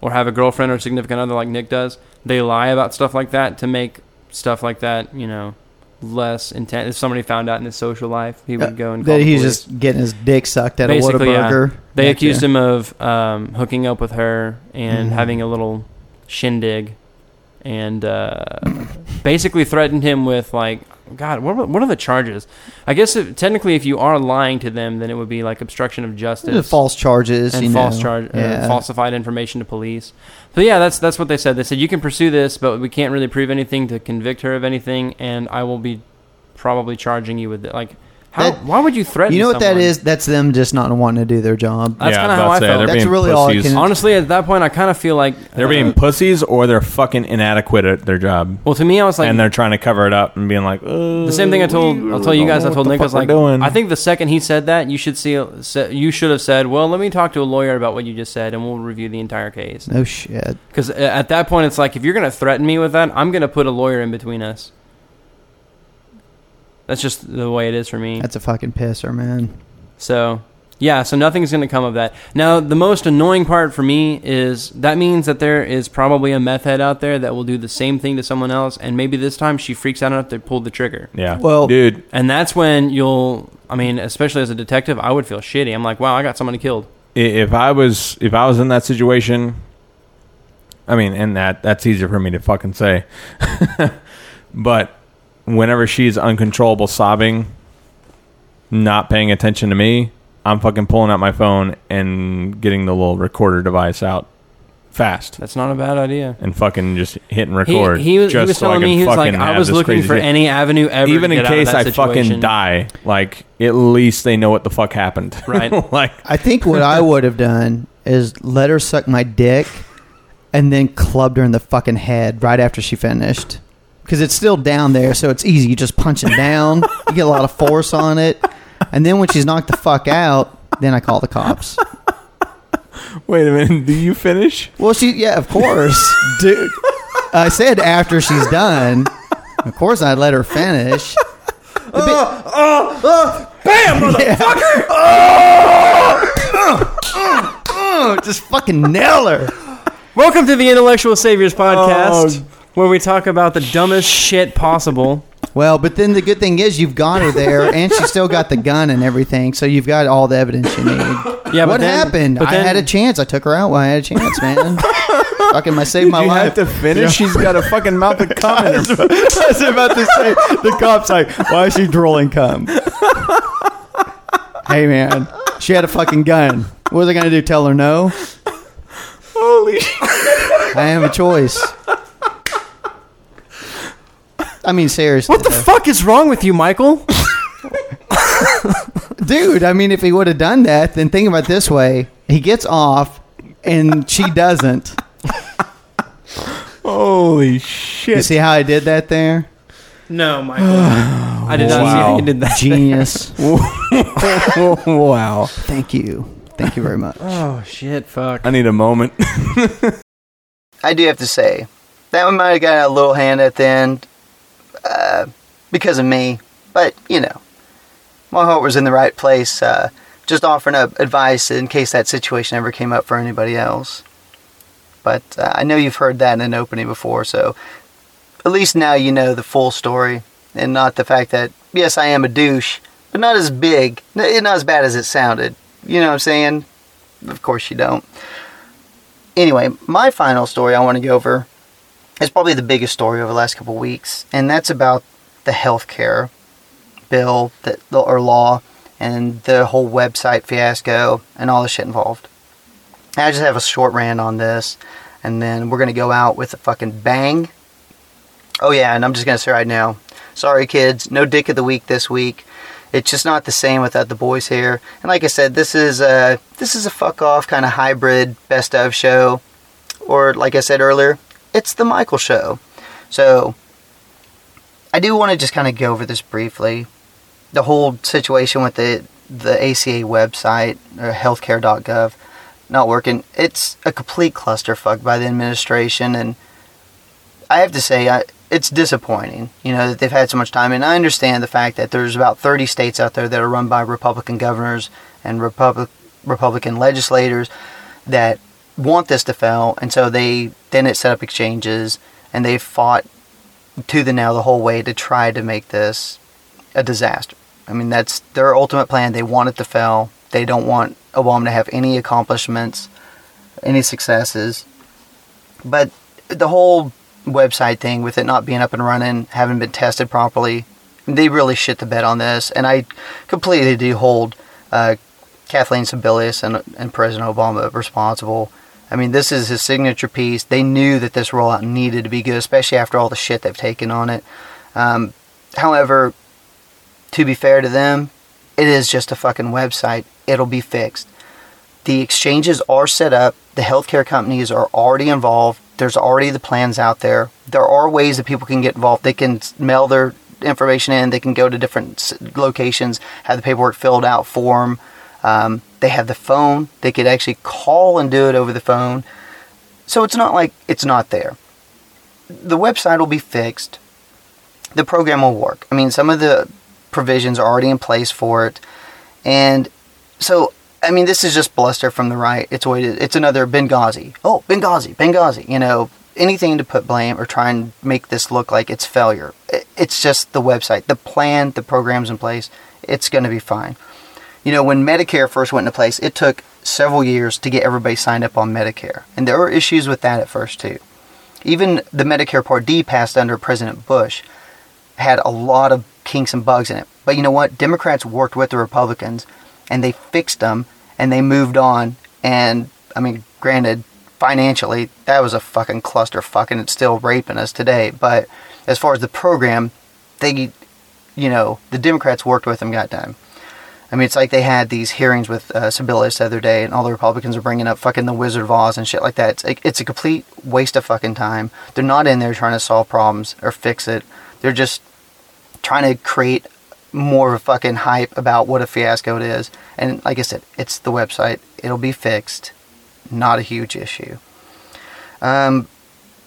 or have a girlfriend or significant other like Nick does, they lie about stuff like that to make stuff like that you know less intense. If somebody found out in his social life, he would go and call that the he's police. just getting his dick sucked at Basically, a yeah. They Gotcha. accused him of um, hooking up with her and Mhm. having a little shindig, and uh, basically threatened him with like, God, what are, what are the charges? I guess if, technically, if you are lying to them, then it would be like obstruction of justice, The false charges and false know. charge, uh, falsified information to police. So yeah, that's that's what they said. They said you can pursue this, but we can't really prove anything to convict her of anything, and I will be probably charging you with it. Like, how? That- why would you threaten? You know what that someone? is? That's them just not wanting to do their job. That's Yeah, kind of how was I about to say, felt. That's being really all I can- Honestly, at that point, I kind of feel like they're uh, being pussies or they're fucking inadequate at their job. Well, to me, I was like, and they're trying to cover it up and being like, the same thing I told. I'll tell you guys. I told Nick I was like, doing. I think the second he said that, you should see. You should have said, "Well, let me talk to a lawyer about what you just said, and we'll review the entire case." No shit. Because at that point, it's like if you're gonna threaten me with that, I'm gonna put a lawyer in between us. That's just the way it is for me. That's a fucking pisser, man. So, yeah, so nothing's going to come of that. Now, the most annoying part for me is that means that there is probably a meth head out there that will do the same thing to someone else, and maybe this time she freaks out enough to pull the trigger. yeah, Well- dude, And that's when you'll, I mean, especially as a detective, I would feel shitty. I'm like, wow, I got somebody killed. if I was if I was in that situation, I mean, and that that's easier for me to fucking say, but whenever she's uncontrollable sobbing, not paying attention to me, I'm fucking pulling out my phone and getting the little recorder device out fast That's not a bad idea. and fucking just hitting He, record. he was, he just was so I telling can me, he was like, fucking I have was this looking crazy for shit. any avenue ever even to in get out of case that I fucking situation. die, like at least they know what the fuck happened. Right. like I think what I would have done is let her suck my dick and then clubbed her in the fucking head right after she finished. Because it's still down there, so it's easy. You just punch it down, you get a lot of force on it. And then when she's knocked the fuck out, then I call the cops. Wait a minute, do you finish? Well, she, yeah, of course. Dude, I said after she's done. Of course, I'd let her finish. Bam, motherfucker! Oh, just fucking nail her. Welcome to the Intellectual Saviors Oh, Podcast, where we talk about the dumbest shit possible. Well, but then the good thing is you've got her there, and she still got the gun and everything, so you've got all the evidence you need. Yeah, but what then- happened? but I then- had a chance. I took her out while I had a chance, man. Fucking, I saved my you life. have to finish. She's got a fucking mouth of cum in her. I was about to say, the cop's like, why is she drooling cum? hey, man, she had a fucking gun. What was I gonna do? Tell her no? Holy I have a choice. I mean, seriously, What the though. fuck is wrong with you, Michael? dude. I mean, if he would have done that, then think about it this way: he gets off, and she doesn't. Holy shit! You see how I did that there? No, Michael. I did not see how Wow. you did that. Genius. wow. Thank you. Thank you very much. Oh shit! Fuck. I need a moment. I do have to say that one might have got a little hand at the end uh, because of me, but you know, my heart was in the right place. Uh, just offering up advice in case that situation ever came up for anybody else. But uh, I know you've heard that in an opening before, so at least now you know the full story and not the fact that yes, I am a douche, but not as big, not as bad as it sounded. You know what I'm saying? Of course you don't anyway, my final story I want to go over is probably the biggest story over the last couple of weeks, and that's about the healthcare bill that or law and the whole website fiasco and all the shit involved. I just have a short rant on this, and then we're gonna go out with a fucking bang. Oh yeah, and I'm just gonna say right now, sorry kids, no dick of the week this week. It's just not the same without the boys here. And like I said, this is a this is a fuck off kind of hybrid best of show, or like I said earlier, it's the Michael show. So I do want to just kind of go over this briefly. The whole situation with the the ACA website or healthcare.gov not working. It's a complete clusterfuck by the administration, and I have to say, I, it's disappointing. You know that they've had so much time, and I understand the fact that there's about 30 states out there that are run by Republican governors and Republic Republican legislators that want this to fail, and so they then it set up exchanges, and they fought to the nail the whole way to try to make this a disaster. I mean, that's their ultimate plan. They want it to fail. They don't want Obama to have any accomplishments, any successes. But the whole website thing with it not being up and running, having been tested properly, they really shit the bed on this. And I completely do hold uh, Kathleen Sebelius and, and President Obama responsible. I mean, this is his signature piece. They knew that this rollout needed to be good, especially after all the shit they've taken on it. Um, however, to be fair to them, it is just a fucking website. It'll be fixed. The exchanges are set up. The healthcare companies are already involved. There's already the plans out there. There are ways that people can get involved. They can mail their information in. They can go to different locations, have the paperwork filled out for them. Um, they have the phone. They could actually call and do it over the phone. So it's not like it's not there. The website will be fixed. The program will work. I mean, some of the provisions are already in place for it. And so, I mean, this is just bluster from the right. It's. It's another Benghazi. Oh, Benghazi, Benghazi. You know, anything to put blame or try and make this look like it's failure. It's just the website, the plan, the programs in place. It's going to be fine. You know, when Medicare first went into place, it took several years to get everybody signed up on Medicare. And there were issues with that at first, too. Even the Medicare Part D passed under President Bush had a lot of kinks and bugs in it. But you know what? Democrats worked with the Republicans and they fixed them and they moved on. And I mean, granted, financially, that was a fucking clusterfuck and it's still raping us today. But as far as the program, they, you know, the Democrats worked with them, goddamn. I mean, it's like they had these hearings with uh, Sebelius the other day, and all the Republicans are bringing up fucking the Wizard of Oz and shit like that. It's like, it's a complete waste of fucking time. They're not in there trying to solve problems or fix it. They're just trying to create more of a fucking hype about what a fiasco it is. And like I said, it's the website. It'll be fixed. Not a huge issue. Um,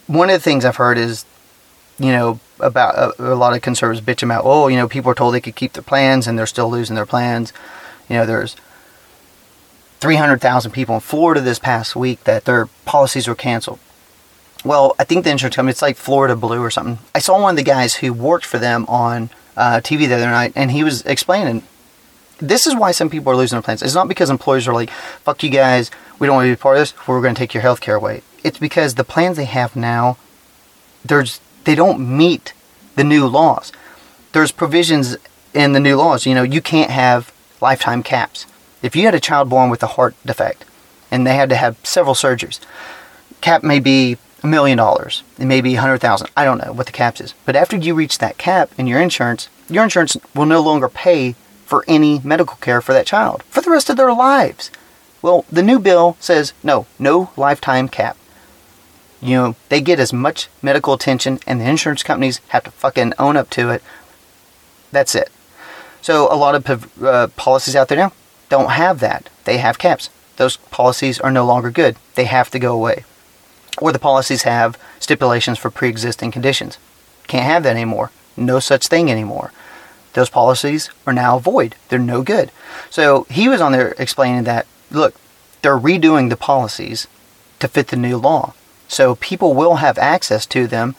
one of the things I've heard is, you know, about uh, a, a lot of conservatives bitch about, oh, you know, people are told they could keep their plans and they're still losing their plans. You know, there's 300,000 people in Florida this past week that their policies were canceled. well, I think the insurance company, it's like Florida Blue or something. I saw one of the guys who worked for them on uh, TV the other night, and he was explaining this is why some people are losing their plans. It's not because employers are like, fuck you guys, we don't want to be part of this, we're going to take your health care away. It's because the plans they have now, there's they don't meet the new laws. There's provisions in the new laws. You know, you can't have lifetime caps. If you had a child born with a heart defect and they had to have several surgeries, cap may be a million dollars. It may be a hundred thousand. I don't know what the caps is. But after you reach that cap in your insurance, your insurance will no longer pay for any medical care for that child for the rest of their lives. Well, the new bill says no, no lifetime cap. You know, they get as much medical attention and the insurance companies have to fucking own up to it. That's it. So a lot of uh, policies out there now don't have that. They have caps. Those policies are no longer good. They have to go away. Or the policies have stipulations for pre-existing conditions. Can't have that anymore. No such thing anymore. Those policies are now void. They're no good. So he was on there explaining that look, they're redoing the policies to fit the new law. So people will have access to them.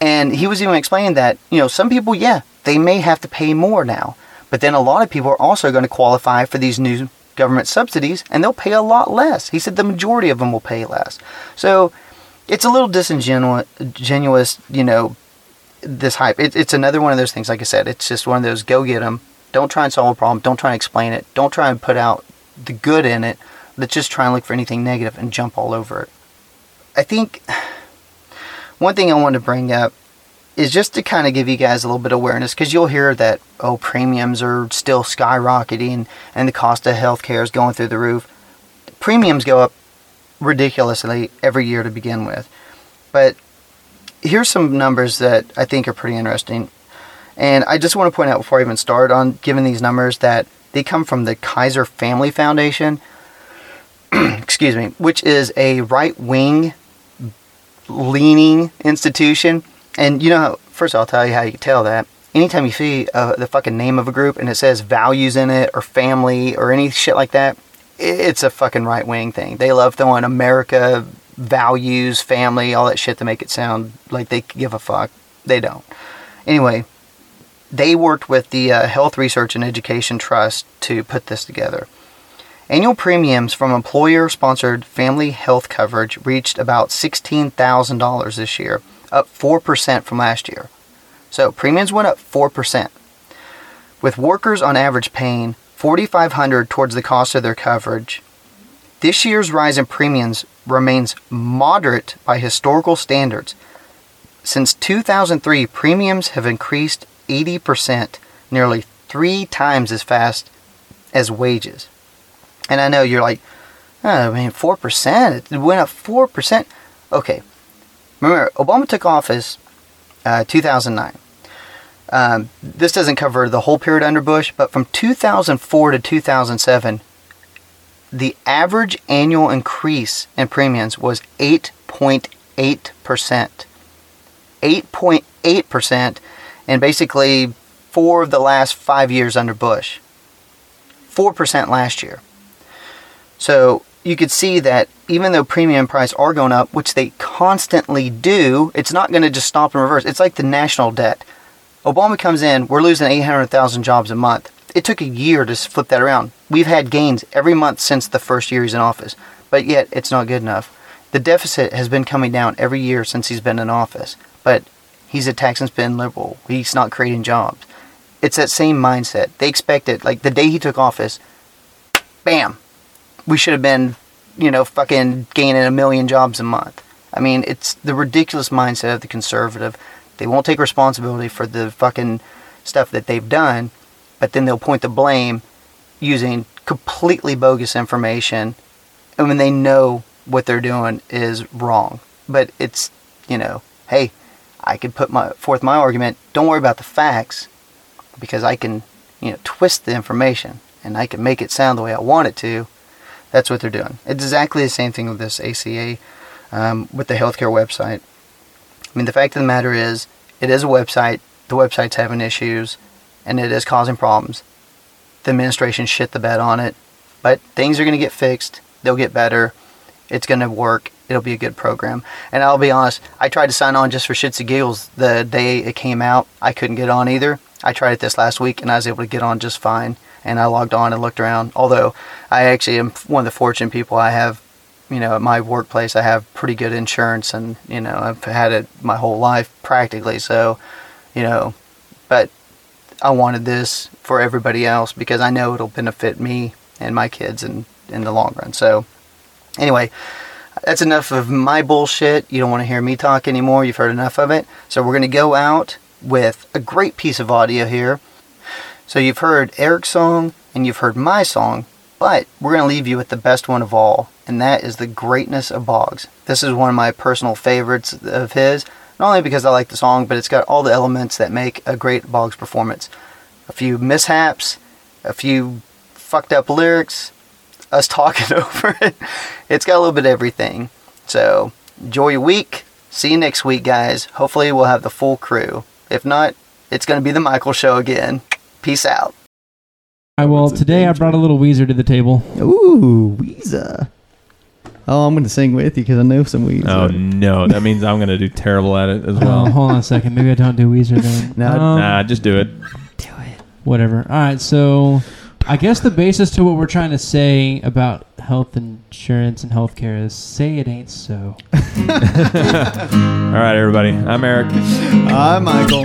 And he was even explaining that, you know, some people, yeah, they may have to pay more now. But then a lot of people are also going to qualify for these new government subsidies and they'll pay a lot less. He said the majority of them will pay less. So it's a little disingenuous, you know, this hype. It, it's another one of those things, like I said, it's just one of those go get them. Don't try and solve a problem. Don't try and explain it. Don't try and put out the good in it. Let's just try and look for anything negative and jump all over it. I think one thing I want to bring up is just to kind of give you guys a little bit of awareness because you'll hear that oh premiums are still skyrocketing and the cost of healthcare is going through the roof. Premiums go up ridiculously every year to begin with. But here's some numbers that I think are pretty interesting. And I just want to point out before I even start on giving these numbers that they come from the Kaiser Family Foundation, excuse me, which is a right wing leaning institution. And you know, first I'll tell you how you tell that. Anytime you see uh, the fucking name of a group and it says values in it or family or any shit like that, it's a fucking right wing thing. They love throwing America, values, family, all that shit to make it sound like they give a fuck. They don't. Anyway, they worked with the uh, Health Research and Education Trust to put this together. Annual premiums from employer sponsored family health coverage reached about $16,000 this year, up 4% from last year. So premiums went up 4%. With workers on average paying $4,500 towards the cost of their coverage, this year's rise in premiums remains moderate by historical standards. Since 2003, premiums have increased 80%, nearly three times as fast as wages. And I know you're like, oh, I mean, 4%? It went up 4%. Okay. Remember, Obama took office uh, 2009. Um, this doesn't cover the whole period under Bush, but from 2004 to 2007, the average annual increase in premiums was 8.8%. 8.8%, and basically four of the last five years under Bush. 4% last year. So you could see that even though premium price are going up, which they constantly do, it's not going to just stop and reverse. It's like the national debt. Obama comes in, we're losing 800,000 jobs a month. It took a year to flip that around. We've had gains every month since the first year he's in office, but yet it's not good enough. The deficit has been coming down every year since he's been in office, but he's a tax and spend liberal. He's not creating jobs. It's that same mindset. They expect it. Like the day he took office, bam, we should have been, you know, fucking gaining a million jobs a month. I mean, it's the ridiculous mindset of the conservative. They won't take responsibility for the fucking stuff that they've done, but then they'll point the blame using completely bogus information and when they know what they're doing is wrong. But it's, you know, hey, I could put my forth my argument. Don't worry about the facts because I can, you know, twist the information and I can make it sound the way I want it to. That's what they're doing. It's exactly the same thing with this ACA, um, with the healthcare website. I mean, the fact of the matter is, it is a website. The website's having issues, and it is causing problems. The administration shit the bed on it, but things are going to get fixed. They'll get better. It's going to work. it'll be a good program. And I'll be honest, I tried to sign on just for shits and giggles the day it came out. I couldn't get on either. I tried it this last week and I was able to get on just fine. And I logged on and looked around. Although I actually am one of the fortunate people. I have, you know, at my workplace, I have pretty good insurance, and you know, I've had it my whole life practically. So, you know, but I wanted this for everybody else because I know it'll benefit me and my kids in in the long run. So, anyway, that's enough of my bullshit. You don't want to hear me talk anymore. You've heard enough of it. So we're going to go out with a great piece of audio here. So you've heard Eric's song and you've heard my song, but we're going to leave you with the best one of all, and that is The Greatness of Boggs. This is one of my personal favorites of his, not only because I like the song, but it's got all the elements that make a great Boggs performance. A few mishaps, a few fucked up lyrics, us talking over it. It's got a little bit of everything. So enjoy your week. See you next week, guys. Hopefully, we'll have the full crew. If not, it's going to be the Michael Show again. Peace out. All right, well, today I brought a little Weezer to the table. Ooh, Weezer. Oh, I'm going to sing with you because I know some Weezer. Oh no, that means I'm gonna do terrible at it as Oh, well. hold on a second. Maybe I don't do Weezer then. No, Um, nah, just do it. Do it. Whatever. All right, so I guess the basis to what we're trying to say about health insurance and healthcare is say it ain't so. All right, everybody. I'm Eric. I'm Michael.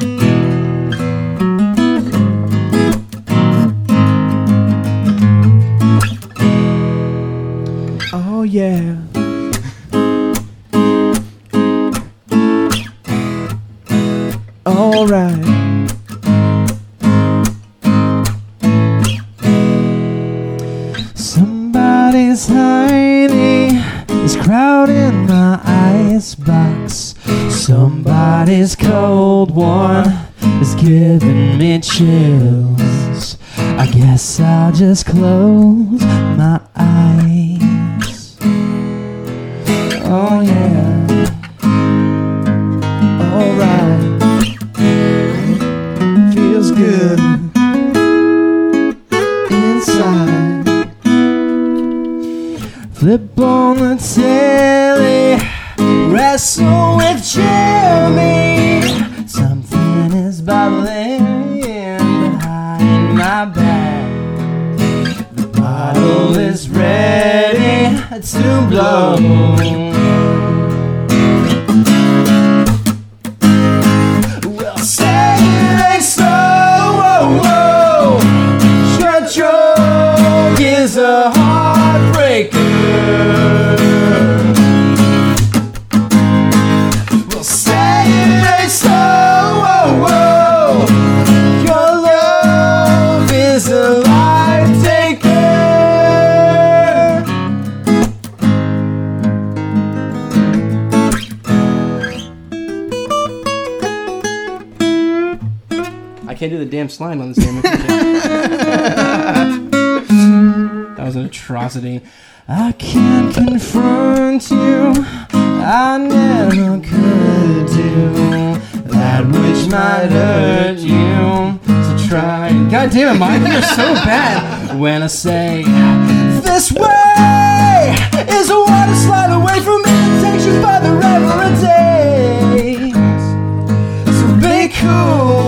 Yeah. All right. Somebody's hiding is crowding my icebox. Somebody's cold one is giving me chills. I guess I'll just close my eyes. Oh yeah. Alright. Feels good inside. Flip on the telly, wrestle with. Something is bubbling back. The bottle is ready to blow. Damn slide on this damn That was an atrocity. I can't confront you. I never could do that which might hurt you. So try. God damn it, Mike, you're so bad. When I say this way is a water slide away from takes you farther every day. So be cool.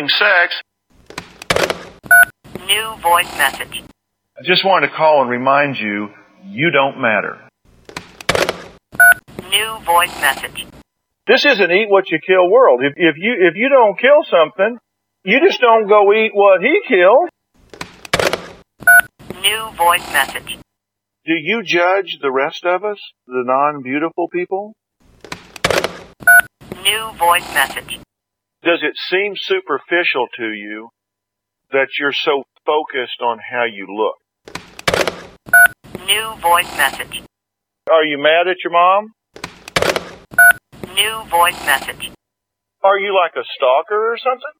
Having sex? New voice message. I just wanted to call and remind you, you don't matter. New voice message. This isn't eat what you kill world. If, if you if you don't kill something, you just don't go eat what he killed. New voice message. Do you judge the rest of us, the non-beautiful people? New voice message. Does it seem superficial to you that you're so focused on how you look? New voice message. Are you mad at your mom? New voice message. Are you like a stalker or something?